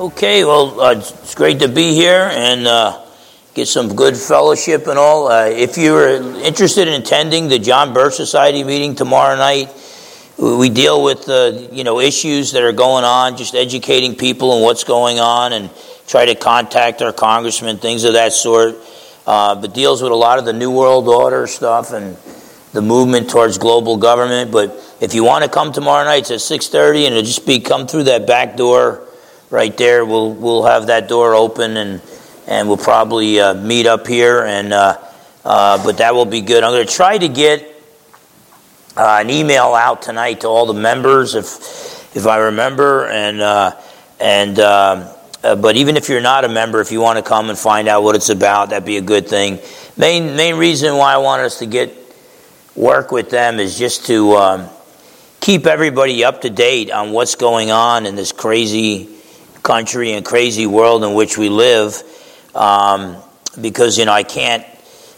Okay, well, uh, it's great to be here and uh, get some good fellowship and all. Uh, if you're interested in attending the John Birch Society meeting tomorrow night, we deal with uh, you know issues that are going on, just educating people on what's going on, and try to contact our congressman, things of that sort. Uh, but deals with a lot of the New World Order stuff and the movement towards global government. But if you want to come tomorrow night, it's at six thirty, and it'll just be come through that back door right there. We'll we'll have that door open and and we'll probably uh, meet up here. And uh, uh, but that will be good. I'm going to try to get uh, an email out tonight to all the members if if I remember. And uh, and um, uh, but even if you're not a member, if you want to come and find out what it's about, that'd be a good thing. Main main reason why I want us to get work with them is just to um, keep everybody up to date on what's going on in this crazy country and crazy world in which we live um, because you know I can't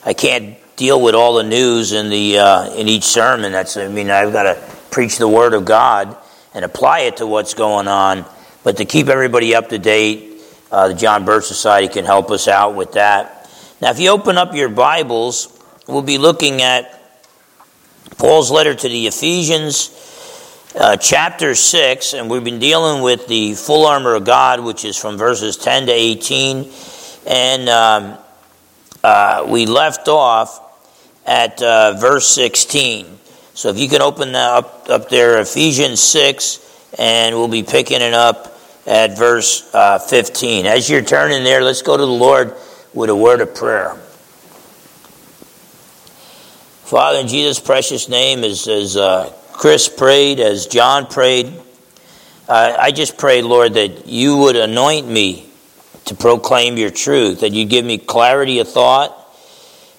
I can't deal with all the news in the uh, in each sermon. That's I mean I've got to preach the word of God and apply it to what's going on. But to keep everybody up to date, uh, the John Birch Society can help us out with that. Now, if you open up your Bibles, we'll be looking at Paul's letter to the Ephesians uh, chapter 6, and we've been dealing with the full armor of God, which is from verses 10 to 18. And um, uh, we left off at uh, verse 16. So if you can open up, up there, Ephesians 6, and we'll be picking it up at verse uh, 15. As you're turning there, let's go to the Lord with a word of prayer. Father, in Jesus' precious name, as, as uh, Chris prayed, as John prayed, uh, I just pray, Lord, that you would anoint me to proclaim your truth, that you give me clarity of thought,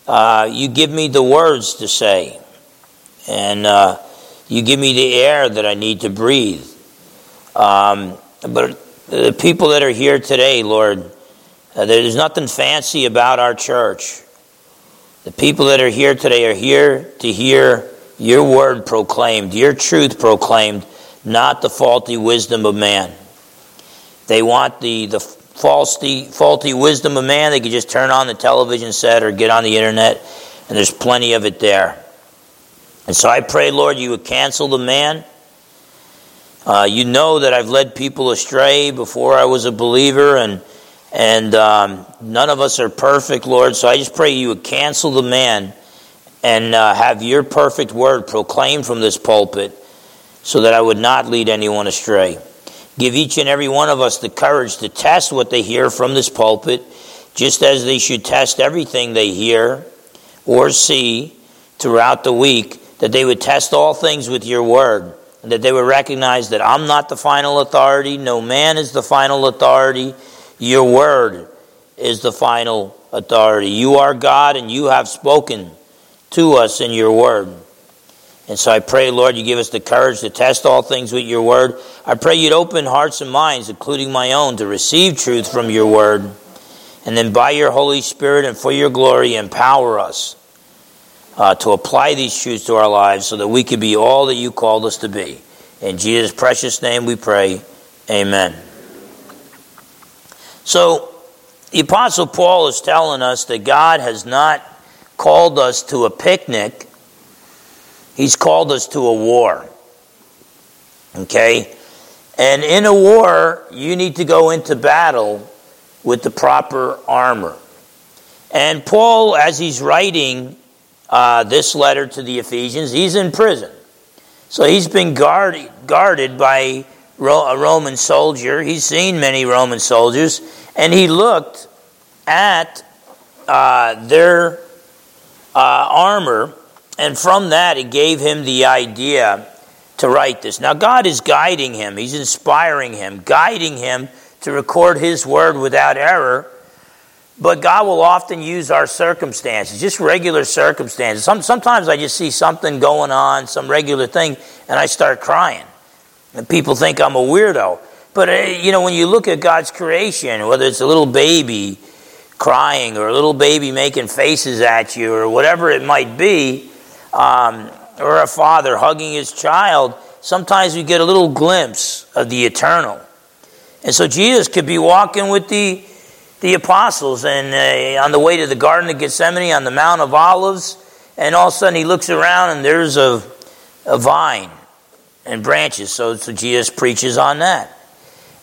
uh, you give me the words to say, and uh, you give me the air that I need to breathe. Um, but the people that are here today, Lord, uh, there's nothing fancy about our church. The people that are here today are here to hear your word proclaimed, your truth proclaimed, not the faulty wisdom of man. They want the, the faulty, faulty wisdom of man, they could just turn on the television set or get on the internet, and there's plenty of it there. And so I pray, Lord, you would cancel the man. Uh, you know that I've led people astray before I was a believer, and and um, none of us are perfect, Lord. So I just pray you would cancel the man and uh, have your perfect word proclaimed from this pulpit so that I would not lead anyone astray. Give each and every one of us the courage to test what they hear from this pulpit, just as they should test everything they hear or see throughout the week, that they would test all things with your word, and that they would recognize that I'm not the final authority, no man is the final authority, your word is the final authority. You are God, and you have spoken to us in your word. And so I pray, Lord, you give us the courage to test all things with your word. I pray you'd open hearts and minds, including my own, to receive truth from your word. And then by your Holy Spirit and for your glory, empower us uh, to apply these truths to our lives so that we could be all that you called us to be. In Jesus' precious name we pray. Amen. So, the Apostle Paul is telling us that God has not called us to a picnic, He's called us to a war. Okay? And in a war, you need to go into battle with the proper armor. And Paul, as he's writing uh, this letter to the Ephesians, he's in prison. So he's been guarded, guarded by a Roman soldier. He's seen many Roman soldiers. And he looked at uh, their uh, armor, and from that, it gave him the idea to write this. Now, God is guiding him, He's inspiring him, guiding him to record His word without error. But God will often use our circumstances, just regular circumstances. Some, sometimes I just see something going on, some regular thing, and I start crying. And people think I'm a weirdo. But, uh, you know, when you look at God's creation, whether it's a little baby crying or a little baby making faces at you or whatever it might be, um, or a father hugging his child, sometimes we get a little glimpse of the eternal. And so Jesus could be walking with the, the apostles and uh, on the way to the Garden of Gethsemane on the Mount of Olives, and all of a sudden he looks around and there's a, a vine and branches. So, so Jesus preaches on that.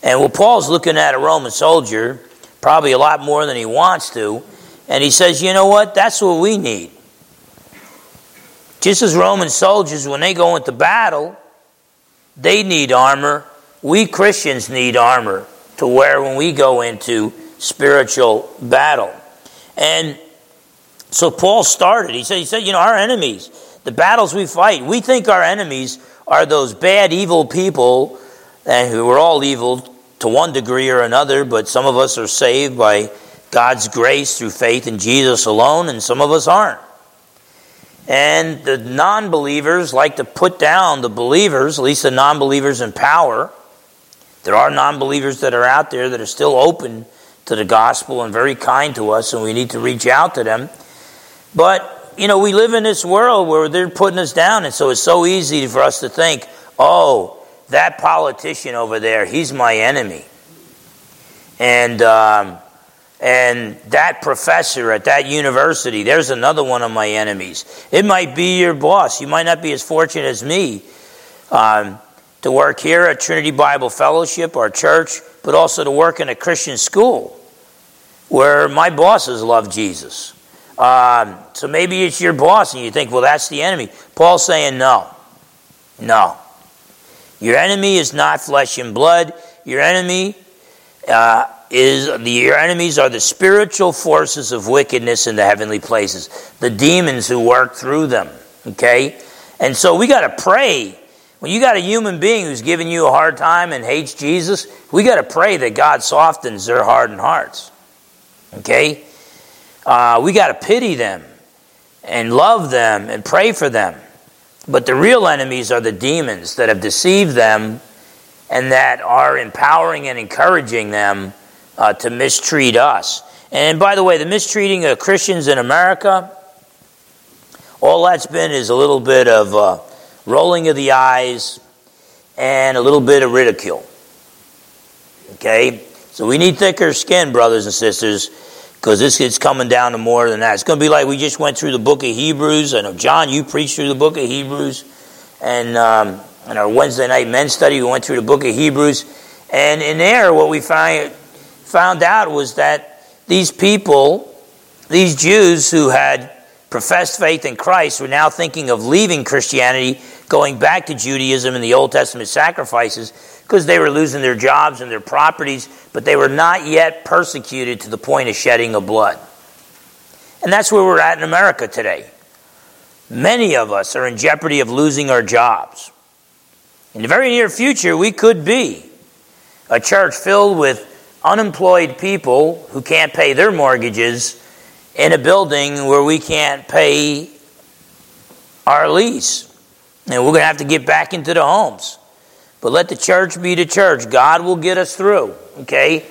And well, Paul's looking at a Roman soldier, probably a lot more than he wants to, and he says, you know what? That's what we need. Just as Roman soldiers, when they go into battle, they need armor. We Christians need armor to wear when we go into spiritual battle. And so Paul started. He said, he said, you know, our enemies, the battles we fight, we think our enemies are those bad, evil people, and who are all evil to one degree or another, but some of us are saved by God's grace through faith in Jesus alone, and some of us aren't. And the non believers like to put down the believers, at least the non believers in power. There are non believers that are out there that are still open to the gospel and very kind to us, and we need to reach out to them. But, you know, we live in this world where they're putting us down, and so it's so easy for us to think, oh, that politician over there, he's my enemy. And, um, and that professor at that university, there's another one of my enemies. It might be your boss. You might not be as fortunate as me um, to work here at Trinity Bible Fellowship, our church, but also to work in a Christian school where my bosses love Jesus. Um, so maybe it's your boss and you think, well, that's the enemy. Paul's saying, no, no. Your enemy is not flesh and blood. Your enemy uh, is the, your enemies are the spiritual forces of wickedness in the heavenly places, the demons who work through them. Okay? And so we got to pray. When you got a human being who's giving you a hard time and hates Jesus, we got to pray that God softens their hardened hearts. Okay? Uh, we got to pity them and love them and pray for them. But the real enemies are the demons that have deceived them and that are empowering and encouraging them uh, to mistreat us. And by the way, the mistreating of Christians in America, all that's been is a little bit of uh, rolling of the eyes and a little bit of ridicule. Okay? So we need thicker skin, brothers and sisters, because this is coming down to more than that. It's going to be like we just went through the book of Hebrews. I know, John, you preached through the book of Hebrews. And um, in our Wednesday night men's study, we went through the book of Hebrews. And in there, what we find, found out was that these people, these Jews who had professed faith in Christ, were now thinking of leaving Christianity, going back to Judaism and the Old Testament sacrifices, because they were losing their jobs and their properties, but they were not yet persecuted to the point of shedding of blood. And that's where we're at in America today. Many of us are in jeopardy of losing our jobs. In the very near future, we could be a church filled with unemployed people who can't pay their mortgages in a building where we can't pay our lease. And we're going to have to get back into the homes. But let the church be the church. God will get us through, okay?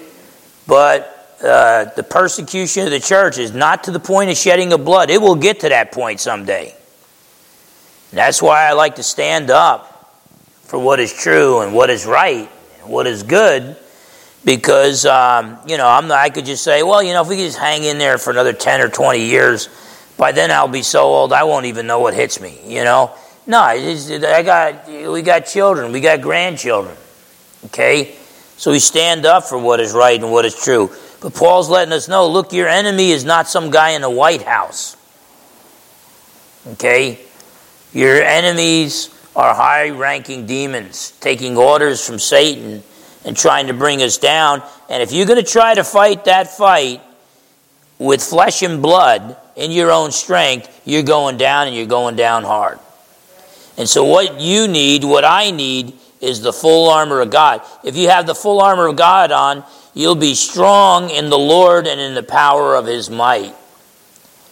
But uh, the persecution of the church is not to the point of shedding of blood. It will get to that point someday. And that's why I like to stand up for what is true and what is right and what is good because um, you know I'm, I could just say, well, you know, if we could just hang in there for another ten or twenty years, by then I'll be so old I won't even know what hits me. You know, no, I got we got children, we got grandchildren. Okay, so we stand up for what is right and what is true. But Paul's letting us know, look, your enemy is not some guy in the White House. Okay, your enemies are high-ranking demons taking orders from Satan and trying to bring us down. And if you're going to try to fight that fight with flesh and blood in your own strength, you're going down and you're going down hard. And so, what you need, what I need, is the full armor of God. If you have the full armor of God on, you'll be strong in the Lord and in the power of his might.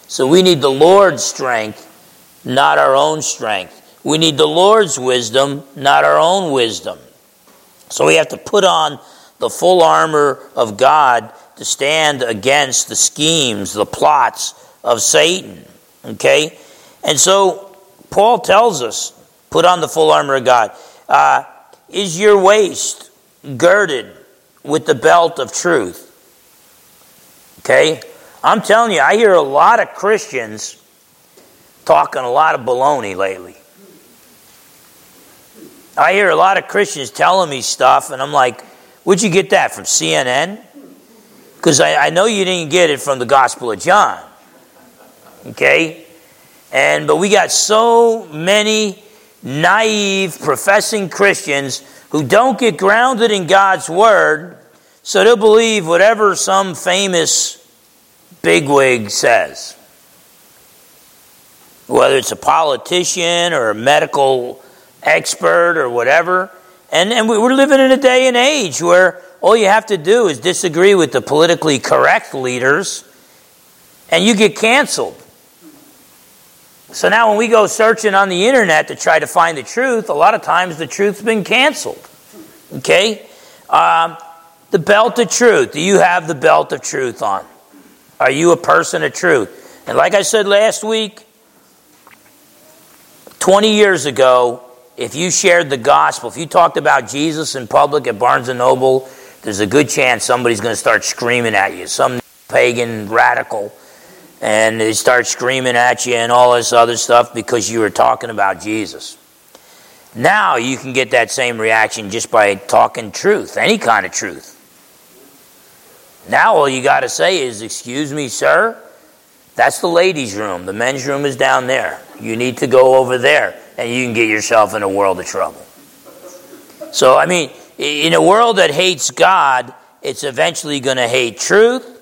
So, we need the Lord's strength, not our own strength. We need the Lord's wisdom, not our own wisdom. So we have to put on the full armor of God to stand against the schemes, the plots of Satan. Okay? And so Paul tells us put on the full armor of God. Uh, is your waist girded with the belt of truth. Okay? I'm telling you, I hear a lot of Christians talking a lot of baloney lately. I hear a lot of Christians telling me stuff, and I'm like, where'd you get that from CNN? Because I, I know you didn't get it from the Gospel of John. Okay? And but we got so many naive professing Christians who don't get grounded in God's word, so they'll believe whatever some famous bigwig says. Whether it's a politician or a medical expert or whatever. And, and we're living in a day and age where all you have to do is disagree with the politically correct leaders and you get canceled. So now when we go searching on the internet to try to find the truth, a lot of times the truth's been canceled. Okay? Um, the belt of truth. Do you have the belt of truth on? Are you a person of truth? And like I said last week, 20 years ago, if you shared the gospel, if you talked about Jesus in public at Barnes and Noble, there's a good chance somebody's going to start screaming at you. Some pagan radical and they start screaming at you and all this other stuff because you were talking about Jesus. Now you can get that same reaction just by talking truth, any kind of truth. Now all you got to say is, Excuse me, sir, that's the ladies' room. The men's room is down there. You need to go over there, and you can get yourself in a world of trouble. So, I mean, in a world that hates God, it's eventually going to hate truth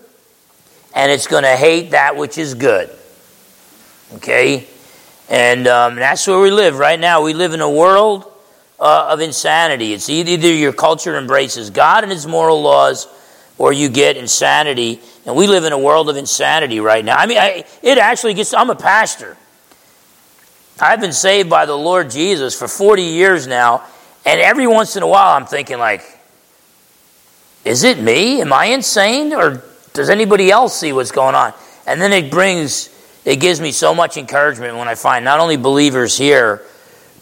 and it's going to hate that which is good. Okay? And um, that's where we live right now. We live in a world uh, of insanity. It's either your culture embraces God and His moral laws, or you get insanity. And we live in a world of insanity right now. I mean, I, it actually gets, I'm a pastor. I've been saved by the Lord Jesus for 40 years now, and every once in a while I'm thinking, like, is it me? Am I insane? Or does anybody else see what's going on? And then it brings, it gives me so much encouragement when I find not only believers here,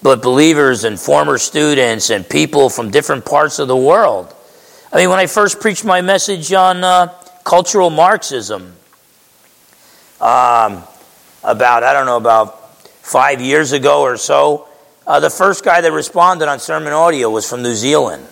but believers and former students and people from different parts of the world. I mean, when I first preached my message on uh, cultural Marxism, um, about, I don't know, about five years ago or so, uh, the first guy that responded on sermon audio was from New Zealand.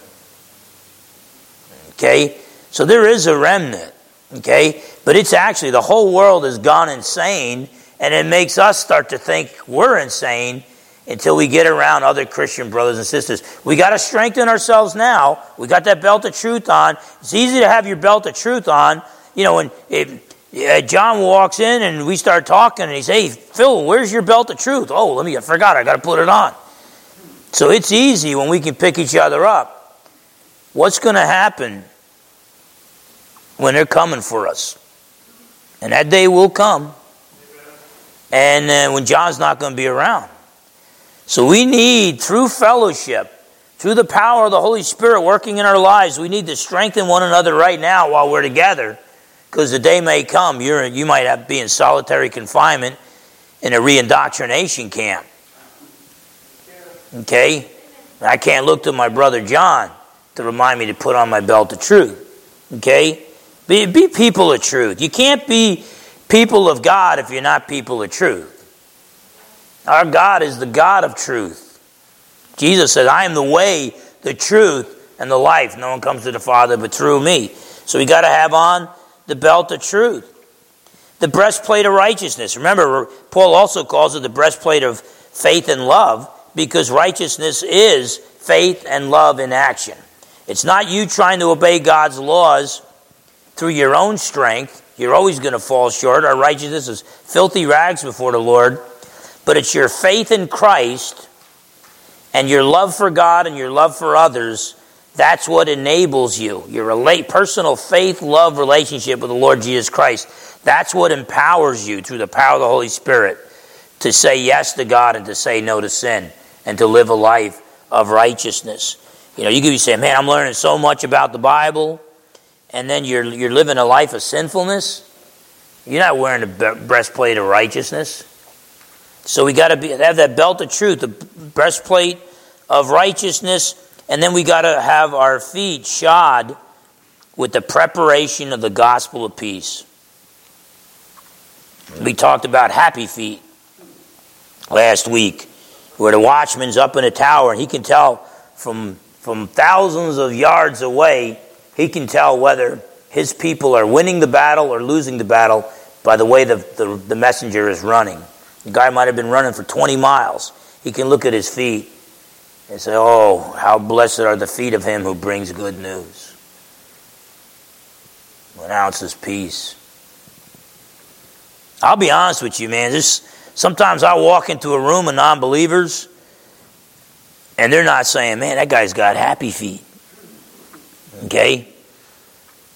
Okay? So there is a remnant. Okay? But it's actually, the whole world has gone insane, and it makes us start to think we're insane until we get around other Christian brothers and sisters. We got to strengthen ourselves now. We got that belt of truth on. It's easy to have your belt of truth on. You know, when it, uh, John walks in and we start talking, and he says, Hey, Phil, where's your belt of truth? Oh, let me, I forgot, I got to put it on. So it's easy when we can pick each other up. What's going to happen when they're coming for us. And that day will come. And uh, when John's not going to be around. So we need, through fellowship, through the power of the Holy Spirit working in our lives, we need to strengthen one another right now while we're together. Because the day may come, you're, you might have, be in solitary confinement in a reindoctrination camp. Okay? I can't look to my brother John to remind me to put on my belt of truth. Okay? Be, be people of truth. You can't be people of God if you're not people of truth. Our God is the God of truth. Jesus said, I am the way, the truth, and the life. No one comes to the Father but through me. So we got to have on the belt of truth. The breastplate of righteousness. Remember, Paul also calls it the breastplate of faith and love because righteousness is faith and love in action. It's not you trying to obey God's laws through your own strength. You're always going to fall short. Our righteousness is filthy rags before the Lord. But it's your faith in Christ and your love for God and your love for others. That's what enables you. Your personal faith, love relationship with the Lord Jesus Christ. That's what empowers you through the power of the Holy Spirit to say yes to God and to say no to sin and to live a life of righteousness. You know, you could be saying, man, I'm learning so much about the Bible and then you're, you're living a life of sinfulness, you're not wearing the breastplate of righteousness. So we got to have that belt of truth, the breastplate of righteousness, and then we got to have our feet shod with the preparation of the gospel of peace. We talked about happy feet last week, where the watchman's up in a tower and he can tell from, from thousands of yards away, he can tell whether his people are winning the battle or losing the battle by the way the, the, the messenger is running. The guy might have been running for 20 miles. He can look at his feet and say, Oh, how blessed are the feet of him who brings good news, who announces peace. I'll be honest with you, man. This, sometimes I walk into a room of non believers and they're not saying, Man, that guy's got happy feet. Okay?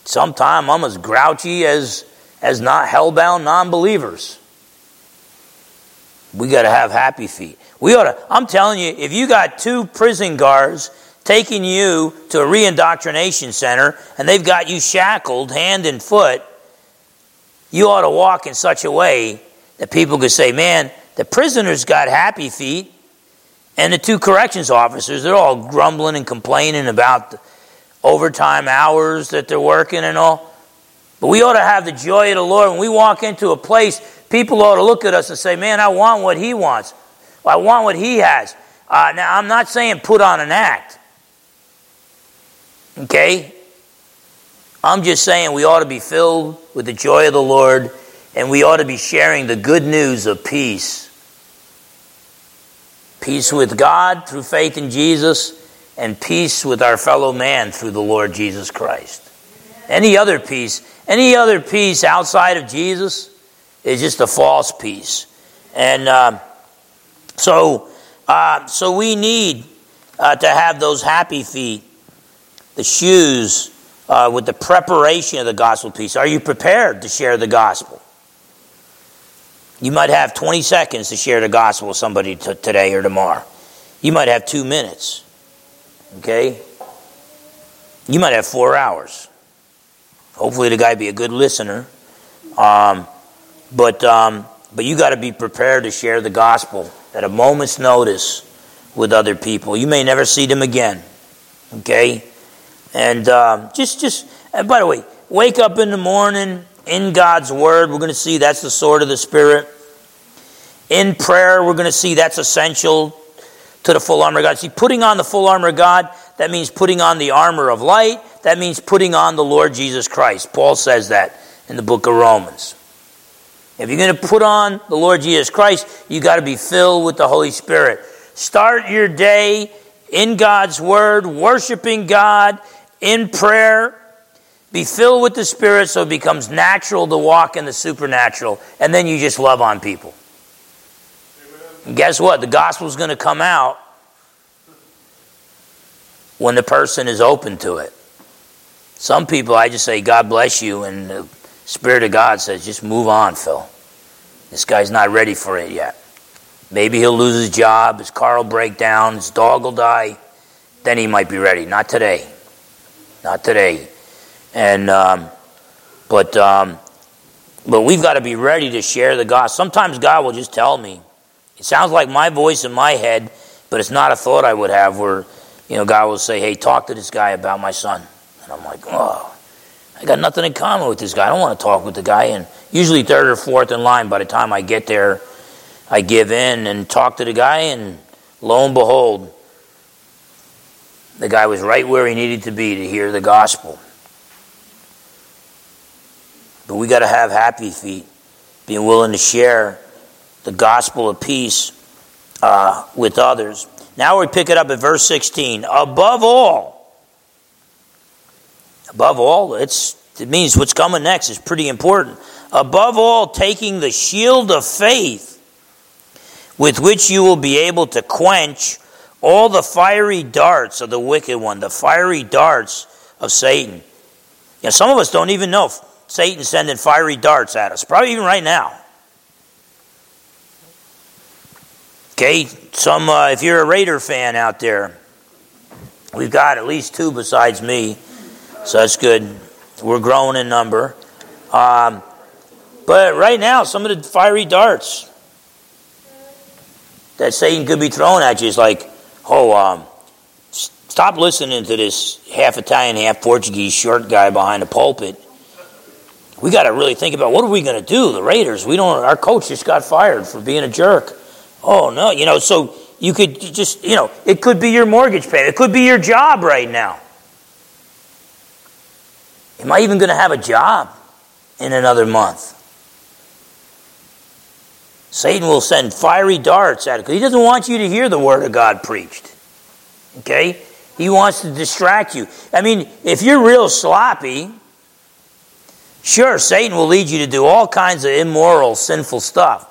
Sometimes I'm as grouchy as, as not hellbound non believers. We got to have happy feet. We ought to, I'm telling you, if you got two prison guards taking you to a reindoctrination center and they've got you shackled hand and foot, you ought to walk in such a way that people could say, man, the prisoner's got happy feet, and the two corrections officers, they're all grumbling and complaining about overtime hours that they're working and all. But we ought to have the joy of the Lord. When we walk into a place, people ought to look at us and say, man, I want what he wants. I want what he has. Uh, now, I'm not saying put on an act. Okay? I'm just saying we ought to be filled with the joy of the Lord and we ought to be sharing the good news of peace. Peace with God through faith in Jesus and peace with our fellow man through the Lord Jesus Christ. Any other peace, any other peace outside of Jesus is just a false peace. And uh, so, uh, so we need uh, to have those happy feet, the shoes uh, with the preparation of the gospel peace. Are you prepared to share the gospel? You might have 20 seconds to share the gospel with somebody t- today or tomorrow. You might have two minutes. Okay? You might have four hours. Hopefully, the guy be a good listener. Um, but um, but you got to be prepared to share the gospel at a moment's notice with other people. You may never see them again. Okay? And uh, just, just, and by the way, wake up in the morning in God's Word. We're going to see that's the sword of the Spirit. In prayer, we're going to see that's essential to the full armor of God. See, putting on the full armor of God, that means putting on the armor of light. That means putting on the Lord Jesus Christ. Paul says that in the book of Romans. If you're going to put on the Lord Jesus Christ, you got to be filled with the Holy Spirit. Start your day in God's Word, worshiping God in prayer. Be filled with the Spirit so it becomes natural to walk in the supernatural. And then you just love on people. Guess what? The gospel is going to come out when the person is open to it. Some people, I just say, God bless you, and the Spirit of God says, just move on, Phil. This guy's not ready for it yet. Maybe he'll lose his job, his car will break down, his dog will die. Then he might be ready. Not today. Not today. And, um, but, um, but we've got to be ready to share the gospel. Sometimes God will just tell me. It sounds like my voice in my head, but it's not a thought I would have where, you know, God will say, hey, talk to this guy about my son. And I'm like, oh. I got nothing in common with this guy. I don't want to talk with the guy. And usually third or fourth in line, by the time I get there, I give in and talk to the guy, and lo and behold, the guy was right where he needed to be to hear the gospel. But we got to have happy feet, being willing to share the gospel of peace uh, with others. Now we pick it up at verse 16. Above all, Above all, it's, it means what's coming next is pretty important. Above all, taking the shield of faith with which you will be able to quench all the fiery darts of the wicked one, the fiery darts of Satan. You know, some of us don't even know Satan's sending fiery darts at us, probably even right now. Okay, some uh, if you're a Raider fan out there, we've got at least two besides me so that's good. We're growing in number. Um, but right now, some of the fiery darts that Satan could be throwing at you is like, oh, um, Stop listening to this half Italian, half Portuguese short guy behind the pulpit. We got to really think about what are we going to do? The Raiders, we don't. Our coach just got fired for being a jerk. Oh no, you know. So you could just, you know, it could be your mortgage payment. It could be your job right now. Am I even going to have a job in another month? Satan will send fiery darts at it because he doesn't want you to hear the word of God preached. Okay? He wants to distract you. I mean, if you're real sloppy, sure, Satan will lead you to do all kinds of immoral, sinful stuff.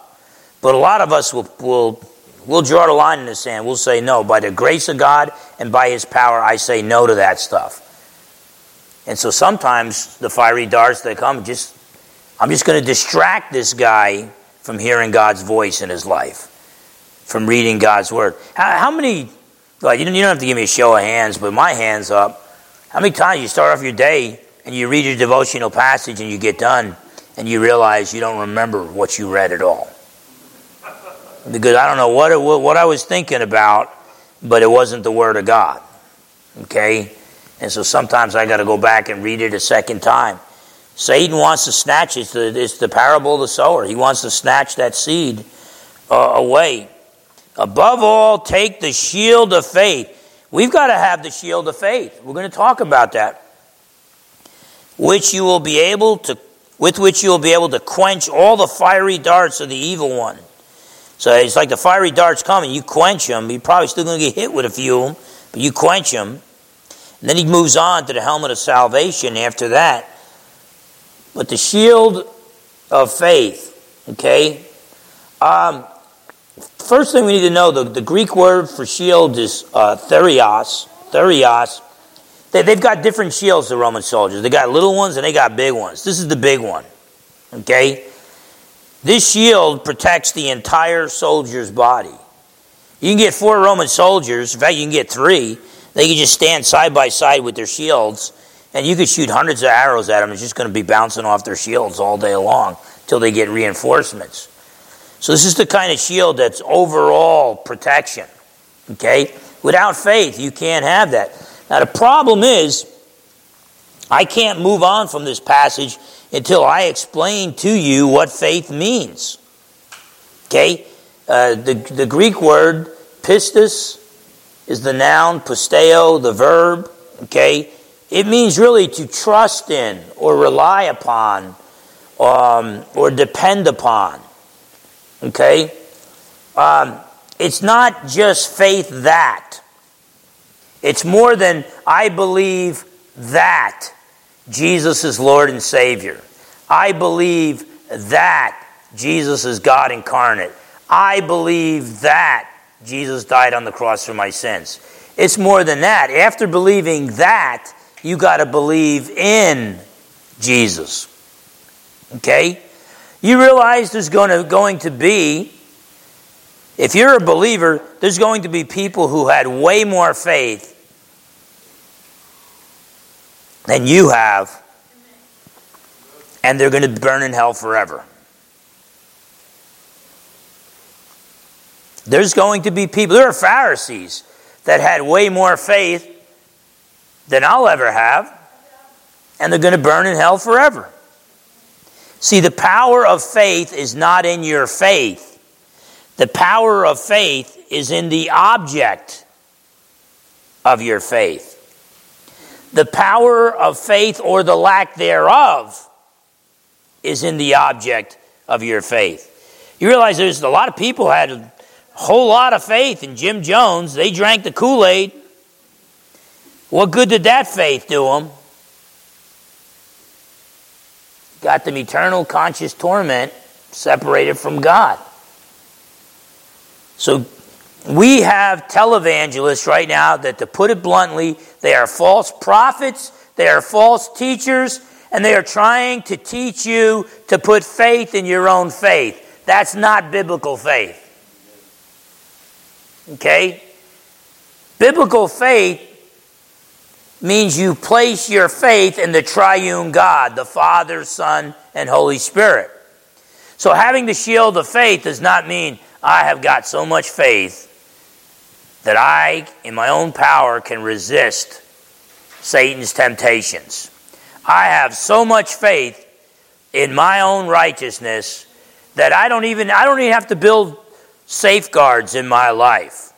But a lot of us will, will we'll draw the line in the sand. We'll say, no, by the grace of God and by his power, I say no to that stuff. And so sometimes the fiery darts that come, just I'm just going to distract this guy from hearing God's voice in his life, from reading God's word. How, how many like, you don't have to give me a show of hands, but my hands up. How many times you start off your day and you read your devotional passage and you get done and you realize you don't remember what you read at all? Because I don't know what, it, what I was thinking about, but it wasn't the Word of God. Okay? And so sometimes I got to go back and read it a second time. Satan wants to snatch it. It's the, it's the parable of the sower. He wants to snatch that seed uh, away. Above all, take the shield of faith. We've got to have the shield of faith. We're going to talk about that. Which you will be able to, with which you will be able to quench all the fiery darts of the evil one. So it's like the fiery darts coming, you quench them. You're probably still going to get hit with a few of them, but you quench them. And then he moves on to the helmet of salvation after that. But the shield of faith, okay? Um, First thing we need to know the, the Greek word for shield is uh, thureos. Thureos. They, they've got different shields, the Roman soldiers. They got little ones and they got big ones. This is the big one. Okay? This shield protects the entire soldier's body. You can get four Roman soldiers, in fact, you can get three. They can just stand side by side with their shields, and you could shoot hundreds of arrows at them. It's just going to be bouncing off their shields all day long until they get reinforcements. So this is the kind of shield that's overall protection. Okay? Without faith, you can't have that. Now the problem is, I can't move on from this passage until I explain to you what faith means. Okay? Uh, the, the Greek word pistis is the noun, pisteuo, the verb. Okay? It means really to trust in or rely upon um, or depend upon. Okay? Um, it's not just faith that. It's more than I believe that Jesus is Lord and Savior. I believe that Jesus is God incarnate. I believe that Jesus died on the cross for my sins. It's more than that. After believing that, you got to believe in Jesus. Okay? You realize there's going to, going to be, if you're a believer, there's going to be people who had way more faith than you have, and they're going to burn in hell forever. There's going to be people, there are Pharisees that had way more faith than I'll ever have, and they're going to burn in hell forever. See, the power of faith is not in your faith. The power of faith is in the object of your faith. The power of faith or the lack thereof is in the object of your faith. You realize there's a lot of people had a whole lot of faith in Jim Jones. They drank the Kool Aid. What good did that faith do them? got them eternal conscious torment separated from God. So we have televangelists right now that, to put it bluntly, they are false prophets, they are false teachers, and they are trying to teach you to put faith in your own faith. That's not biblical faith. Okay? Biblical faith means you place your faith in the triune God, the Father, Son, and Holy Spirit. So having the shield of faith does not mean I have got so much faith that I, in my own power, can resist Satan's temptations. I have so much faith in my own righteousness that I don't even I don't even have to build safeguards in my life.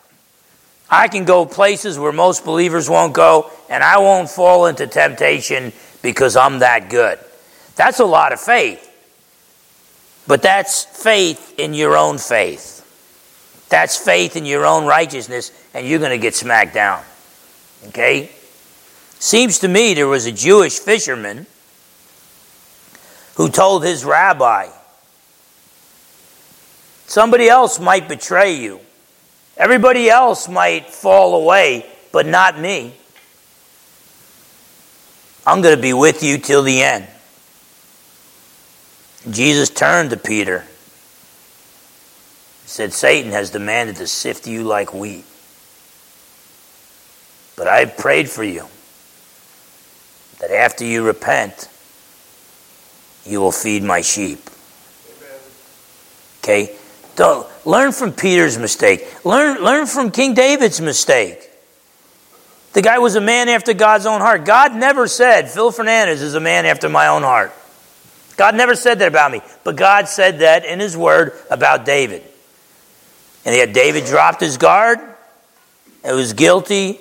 I can go places where most believers won't go and I won't fall into temptation because I'm that good. That's a lot of faith. But that's faith in your own faith. That's faith in your own righteousness, and you're going to get smacked down. Okay? Seems to me there was a Jewish fisherman who told his rabbi, Somebody else might betray you. Everybody else might fall away, but not me. I'm going to be with you till the end. Jesus turned to Peter. Said, Satan has demanded to sift you like wheat. But I've prayed for you that after you repent, you will feed my sheep. Okay? Don't, learn from Peter's mistake. Learn, learn from King David's mistake. The guy was a man after God's own heart. God never said, Phil Fernandes is a man after my own heart. God never said that about me, but God said that in His Word about David. And yet David dropped his guard and was guilty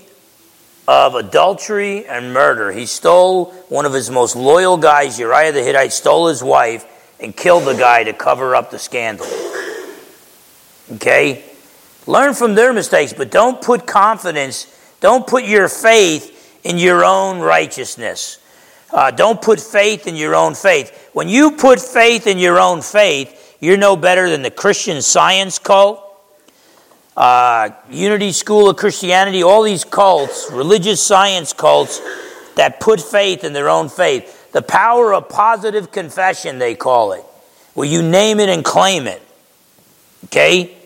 of adultery and murder. He stole one of his most loyal guys, Uriah the Hittite, stole his wife and killed the guy to cover up the scandal. Okay? Learn from their mistakes, but don't put confidence, don't put your faith in your own righteousness. Uh, don't put faith in your own faith. When you put faith in your own faith, you're no better than the Christian science cult, uh, Unity School of Christianity, all these cults, religious science cults that put faith in their own faith. The power of positive confession, they call it, where you name it and claim it. Okay?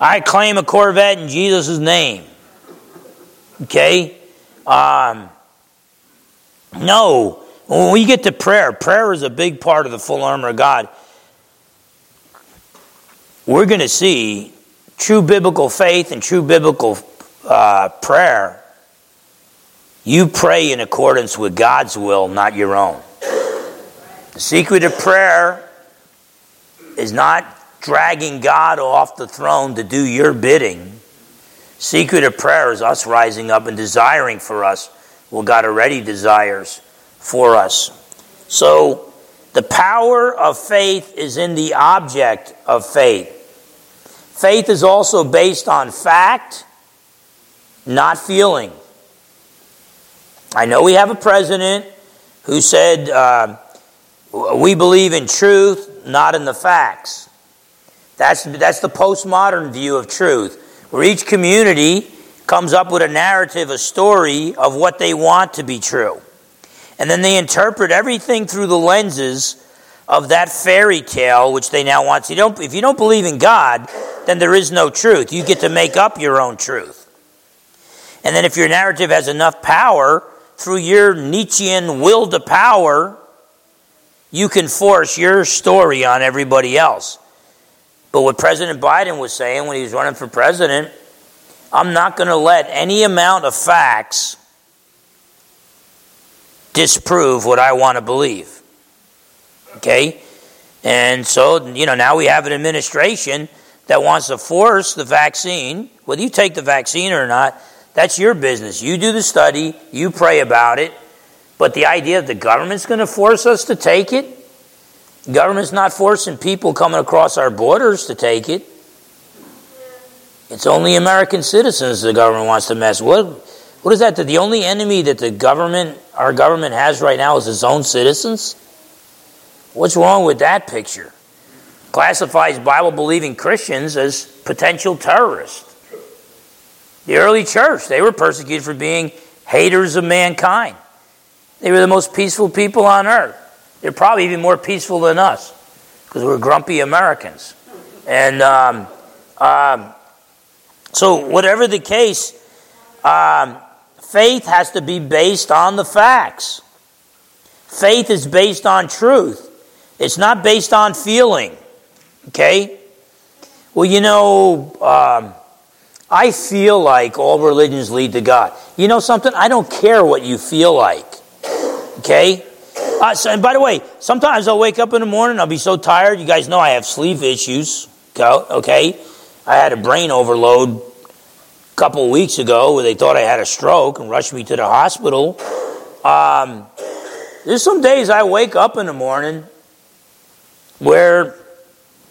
I claim a Corvette in Jesus' name. Okay? Um, no. When we get to prayer, prayer is a big part of the full armor of God. We're going to see true biblical faith and true biblical uh, prayer. You pray in accordance with God's will, not your own. The secret of prayer is not dragging God off the throne to do your bidding. Secret of prayer is us rising up and desiring for us what God already desires for us. So, the power of faith is in the object of faith. Faith is also based on fact, not feeling. I know we have a president who said, uh, We believe in truth, not in the facts. That's, that's the postmodern view of truth, where each community comes up with a narrative, a story of what they want to be true. And then they interpret everything through the lenses of that fairy tale which they now want. So you don't, if you don't believe in God, then there is no truth. You get to make up your own truth. And then if your narrative has enough power, through your Nietzschean will to power, you can force your story on everybody else. But what President Biden was saying when he was running for president, I'm not going to let any amount of facts disprove what I want to believe. Okay? And so, you know, now we have an administration that wants to force the vaccine. Whether you take the vaccine or not, that's your business. You do the study, you pray about it. But the idea that the government's going to force us to take it, government's not forcing people coming across our borders to take it. It's only American citizens the government wants to mess with. What is that? That the only enemy that the government, our government has right now is its own citizens? What's wrong with that picture? Classifies Bible believing Christians as potential terrorists. The early church, they were persecuted for being haters of mankind. They were the most peaceful people on earth. They're probably even more peaceful than us because we're grumpy Americans. And um, um, so, whatever the case, um, faith has to be based on the facts. Faith is based on truth. It's not based on feeling. Okay? Well, you know, um, I feel like all religions lead to God. You know something? I don't care what you feel like. Okay? Uh, so, and by the way, sometimes I'll wake up in the morning, I'll be so tired. You guys know I have sleep issues. Okay? I had a brain overload a couple weeks ago where they thought I had a stroke and rushed me to the hospital. Um, there's some days I wake up in the morning where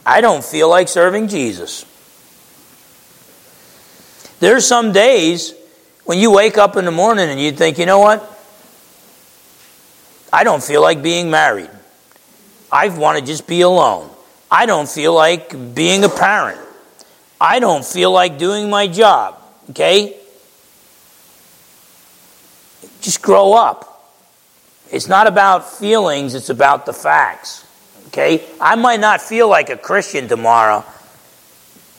I don't feel like serving Jesus. There's some days when you wake up in the morning and you think, you know what? I don't feel like being married. I want to just be alone. I don't feel like being a parent. I don't feel like doing my job. Okay? Just grow up. It's not about feelings, it's about the facts. Okay? I might not feel like a Christian tomorrow,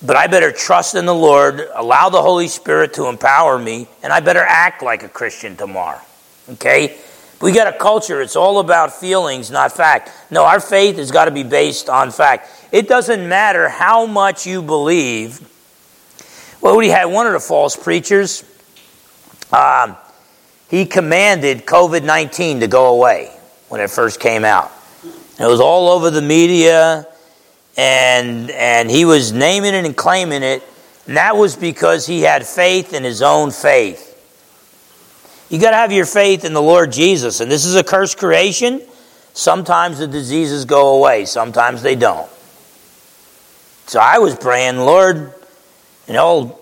but I better trust in the Lord, allow the Holy Spirit to empower me, and I better act like a Christian tomorrow. Okay? We got a culture, it's all about feelings, not fact. No, our faith has got to be based on fact. It doesn't matter how much you believe. Well, we had one of the false preachers. Um, he commanded COVID 19 to go away when it first came out. It was all over the media, and, and he was naming it and claiming it. And that was because he had faith in his own faith. You got to have your faith in the Lord Jesus. And this is a cursed creation. Sometimes the diseases go away, sometimes they don't. So I was praying, Lord, you know,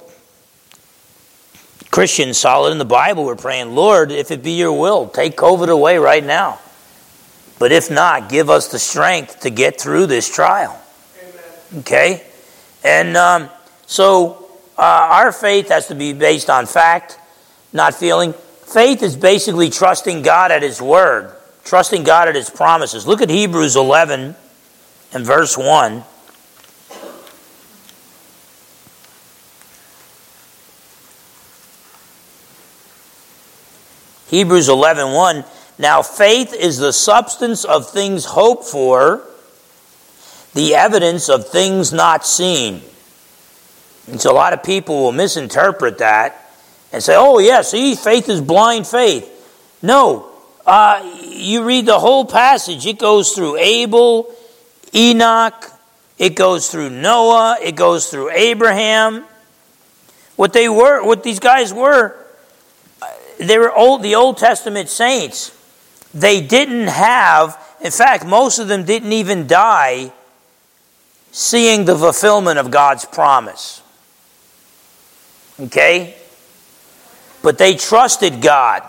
Christians solid in the Bible were praying, Lord, if it be your will, take COVID away right now. But if not, give us the strength to get through this trial. Amen. Okay? And um, so uh, our faith has to be based on fact, not feeling. Faith is basically trusting God at His Word, trusting God at His promises. Look at Hebrews 11 and verse 1. Hebrews 11 1. Now, faith is the substance of things hoped for, the evidence of things not seen. And so a lot of people will misinterpret that and say, oh, yeah, see, faith is blind faith. No. Uh, you read the whole passage, it goes through Abel, Enoch, it goes through Noah, it goes through Abraham. What they were, what these guys were, they were old, the Old Testament saints. They didn't have, in fact, most of them didn't even die seeing the fulfillment of God's promise. Okay? But they trusted God.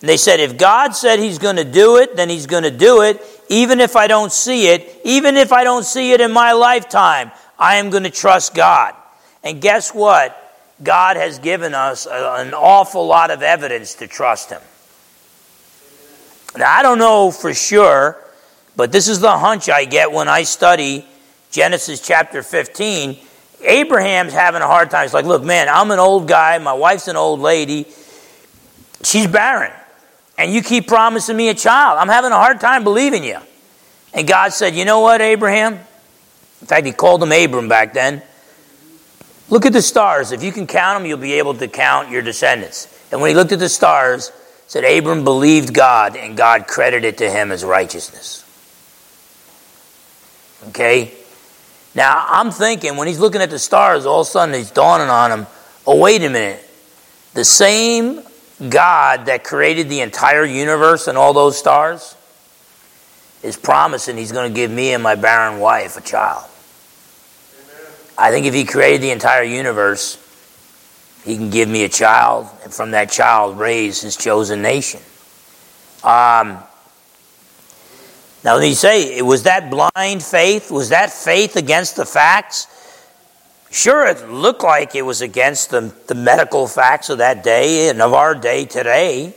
And they said, if God said He's going to do it, then He's going to do it, even if I don't see it, even if I don't see it in my lifetime, I am going to trust God. And guess what? God has given us an awful lot of evidence to trust Him. Now, I don't know for sure, but this is the hunch I get when I study Genesis chapter 15 Abraham's having a hard time. He's like, look, man, I'm an old guy. My wife's an old lady. She's barren. And you keep promising me a child. I'm having a hard time believing you. And God said, you know what, Abraham? In fact, he called him Abram back then. Look at the stars. If you can count them, you'll be able to count your descendants. And when he looked at the stars, said Abram believed God, and God credited to him as righteousness. Okay? Now, I'm thinking when he's looking at the stars, all of a sudden it's dawning on him oh, wait a minute. The same God that created the entire universe and all those stars is promising he's going to give me and my barren wife a child. Amen. I think if he created the entire universe, he can give me a child, and from that child, raise his chosen nation. Um, now, let me say, was that blind faith? Was that faith against the facts? Sure, it looked like it was against the, the medical facts of that day and of our day today.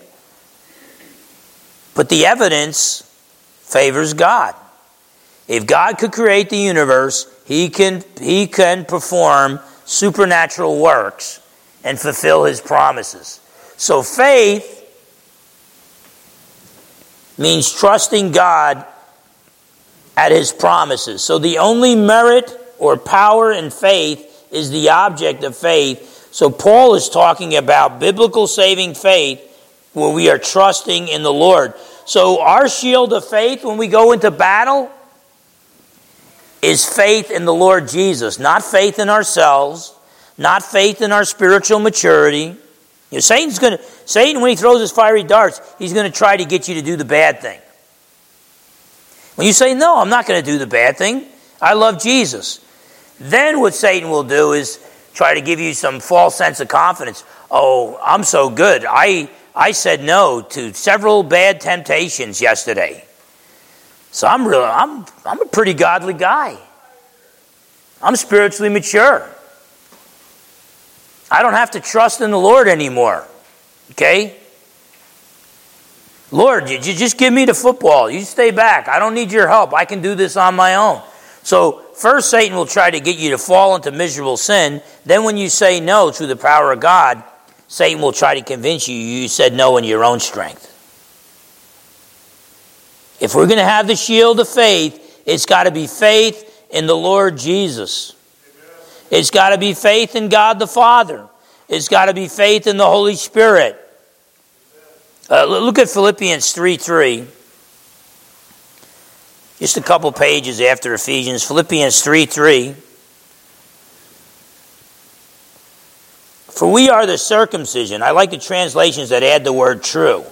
But the evidence favors God. If God could create the universe, he can, he can perform supernatural works and fulfill his promises. So faith means trusting God at his promises. So the only merit or power in faith is the object of faith, So Paul is talking about biblical saving faith where we are trusting in the Lord. So our shield of faith when we go into battle is faith in the Lord Jesus, not faith in ourselves, not faith in our spiritual maturity. You know, Satan's going to Satan when he throws his fiery darts, he's going to try to get you to do the bad thing. When you say no, I'm not going to do the bad thing. I love Jesus. Then what Satan will do is try to give you some false sense of confidence. Oh, I'm so good. I I said no to several bad temptations yesterday. So I'm real I'm I'm a pretty godly guy. I'm spiritually mature. I don't have to trust in the Lord anymore. Okay? Lord, you just give me the football. You stay back. I don't need your help. I can do this on my own. So, first, Satan will try to get you to fall into miserable sin. Then, when you say no through the power of God, Satan will try to convince you you said no in your own strength. If we're going to have the shield of faith, it's got to be faith in the Lord Jesus. It's got to be faith in God the Father. It's got to be faith in the Holy Spirit. Uh, look at Philippians 3 3. Just a couple pages after Ephesians. Philippians 3 3. For we are the circumcision. I like the translations that add the word true.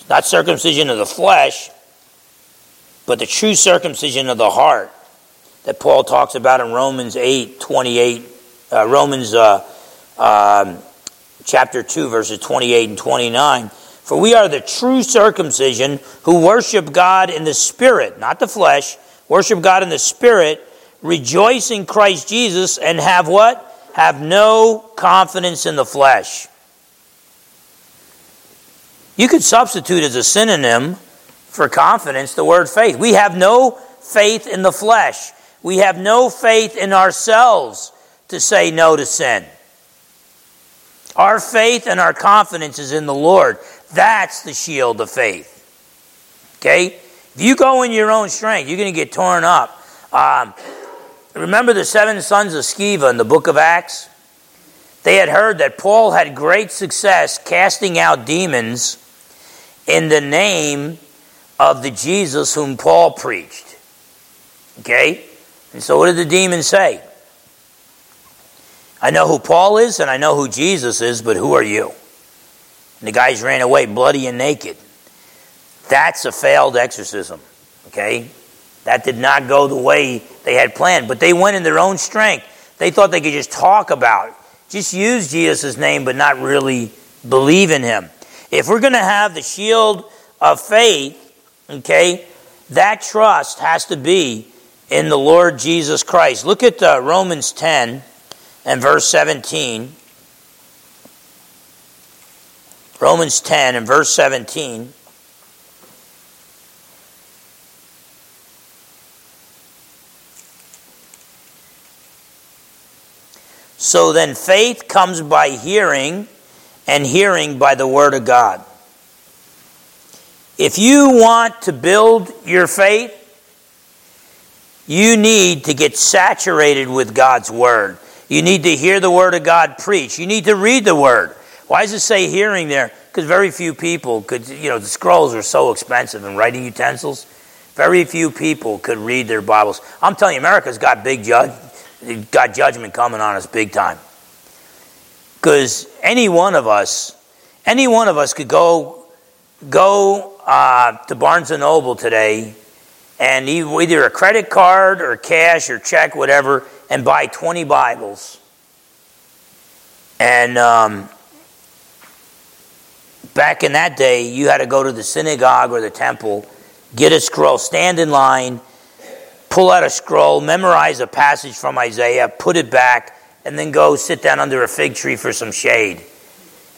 It's not circumcision of the flesh, but the true circumcision of the heart that Paul talks about in Romans 8 28, uh, Romans uh, um, chapter 2, verses 28 and 29. For we are the true circumcision who worship God in the Spirit, not the flesh, worship God in the Spirit, rejoice in Christ Jesus, and have what? Have no confidence in the flesh. You could substitute as a synonym for confidence the word faith. We have no faith in the flesh. We have no faith in ourselves to say no to sin. Our faith and our confidence is in the Lord. That's the shield of faith. Okay? If you go in your own strength, you're going to get torn up. Um, remember the seven sons of Sceva in the book of Acts? They had heard that Paul had great success casting out demons in the name of the Jesus whom Paul preached. Okay? And so, what did the demon say? I know who Paul is and I know who Jesus is, but who are you? And the guys ran away bloody and naked. That's a failed exorcism, okay? That did not go the way they had planned, but they went in their own strength. They thought they could just talk about, just use Jesus' name, but not really believe in him. If we're going to have the shield of faith, okay, that trust has to be in the Lord Jesus Christ. Look at uh, Romans 10 and verse 17. Romans 10 and verse 17. So then faith comes by hearing, and hearing by the Word of God. If you want to build your faith, you need to get saturated with God's Word. You need to hear the Word of God preach. You need to read the Word. Why does it say hearing there? Because very few people could, you know, the scrolls are so expensive and writing utensils. Very few people could read their Bibles. I'm telling you, America's got big judge, got judgment coming on us big time. Because any one of us, any one of us could go, go uh, to Barnes and Noble today and either a credit card or cash or check, whatever, and buy 20 Bibles. And um, back in that day, you had to go to the synagogue or the temple, get a scroll, stand in line, pull out a scroll, memorize a passage from Isaiah, put it back, and then go sit down under a fig tree for some shade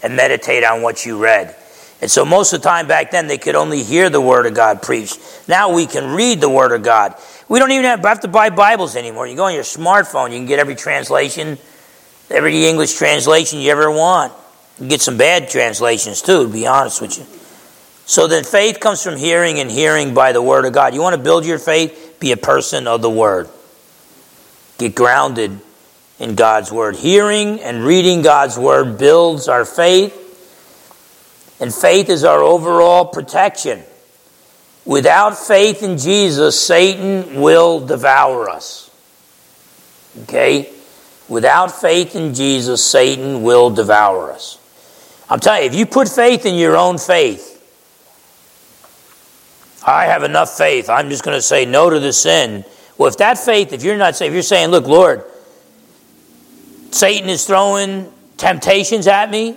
and meditate on what you read. And so most of the time back then, they could only hear the Word of God preached. Now we can read the Word of God. We don't even have, to buy Bibles anymore. You go on your smartphone, you can get every translation, every English translation you ever want. You get some bad translations too, to be honest with you. So then faith comes from hearing and hearing by the Word of God. You want to build your faith? Be a person of the Word. Get grounded in God's Word. Hearing and reading God's Word builds our faith, and faith is our overall protection. Without faith in Jesus, Satan will devour us. Okay? Without faith in Jesus, Satan will devour us. I'm telling you, if you put faith in your own faith, I have enough faith. I'm just going to say no to the sin. Well, if that faith, if you're not if you're saying, look, Lord, Satan is throwing temptations at me.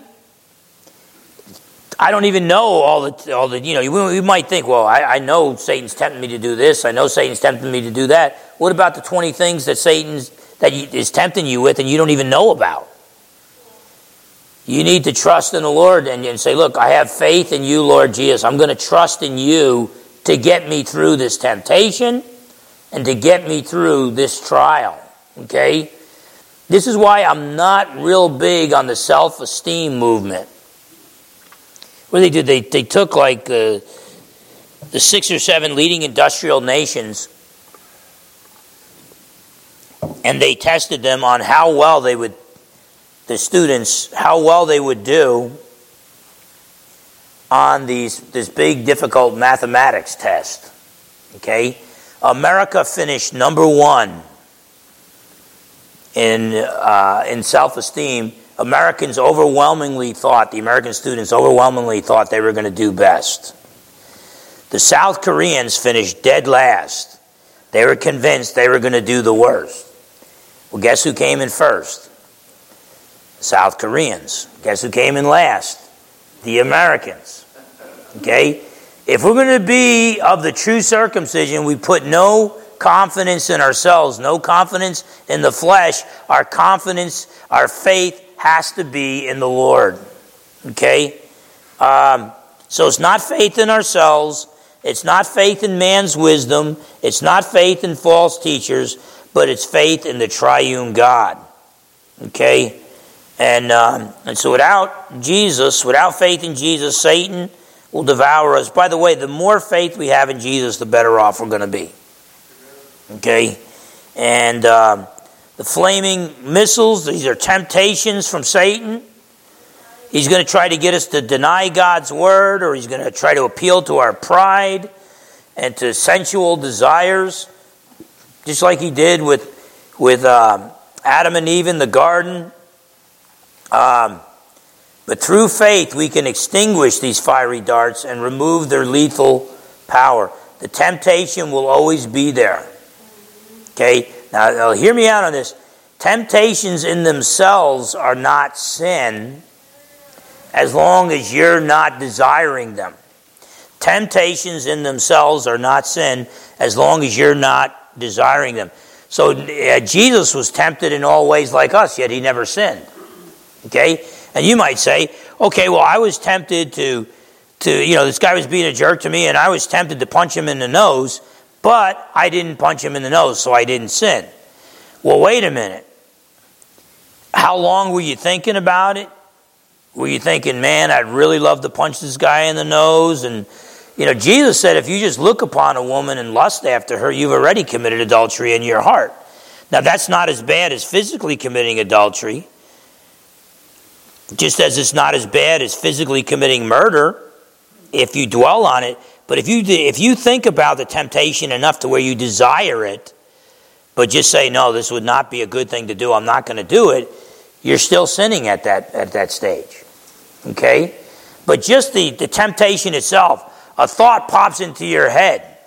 I don't even know all the, all the you know, you, you might think, well, I, I know Satan's tempting me to do this. I know Satan's tempting me to do that. What about the 20 things that Satan's, that is tempting you with and you don't even know about? You need to trust in the Lord and, and say, look, I have faith in you, Lord Jesus. I'm going to trust in you to get me through this temptation and to get me through this trial. Okay? This is why I'm not real big on the self esteem movement. What they did, they, they took like the, the six or seven leading industrial nations and they tested them on how well they would, the students, how well they would do on these, this big, difficult mathematics test. Okay? America finished number one in, uh, in self esteem. Americans overwhelmingly thought, the American students overwhelmingly thought they were going to do best. The South Koreans finished dead last. They were convinced they were going to do the worst. Well, guess who came in first? South Koreans. Guess who came in last? The Americans. Okay? If we're going to be of the true circumcision, we put no confidence in ourselves, no confidence in the flesh. Our confidence, our faith has to be in the Lord. Okay? Um, so it's not faith in ourselves. It's not faith in man's wisdom. It's not faith in false teachers, but it's faith in the triune God. Okay? And, um, and so without Jesus, without faith in Jesus, Satan will devour us. By the way, the more faith we have in Jesus, the better off we're going to be. Okay? And uh, the flaming missiles, these are temptations from Satan. He's going to try to get us to deny God's word, or he's going to try to appeal to our pride and to sensual desires, just like he did with, with uh, Adam and Eve in the garden. Um, but through faith, we can extinguish these fiery darts and remove their lethal power. The temptation will always be there. Okay? Now, hear me out on this. Temptations in themselves are not sin as long as you're not desiring them. Temptations in themselves are not sin as long as you're not desiring them. So uh, Jesus was tempted in all ways like us, yet he never sinned. Okay? And you might say, okay, well, I was tempted to, to, you know, this guy was being a jerk to me, and I was tempted to punch him in the nose, but I didn't punch him in the nose, so I didn't sin. Well, wait a minute. How long were you thinking about it? Were you thinking, man, I'd really love to punch this guy in the nose? And, you know, Jesus said if you just look upon a woman and lust after her, you've already committed adultery in your heart. Now, that's not as bad as physically committing adultery. Just as it's not as bad as physically committing murder if you dwell on it. But if you, if you think about the temptation enough to where you desire it, but just say, no, this would not be a good thing to do, I'm not going to do it, you're still sinning at that, at that stage. Okay? But just the, the temptation itself, a thought pops into your head,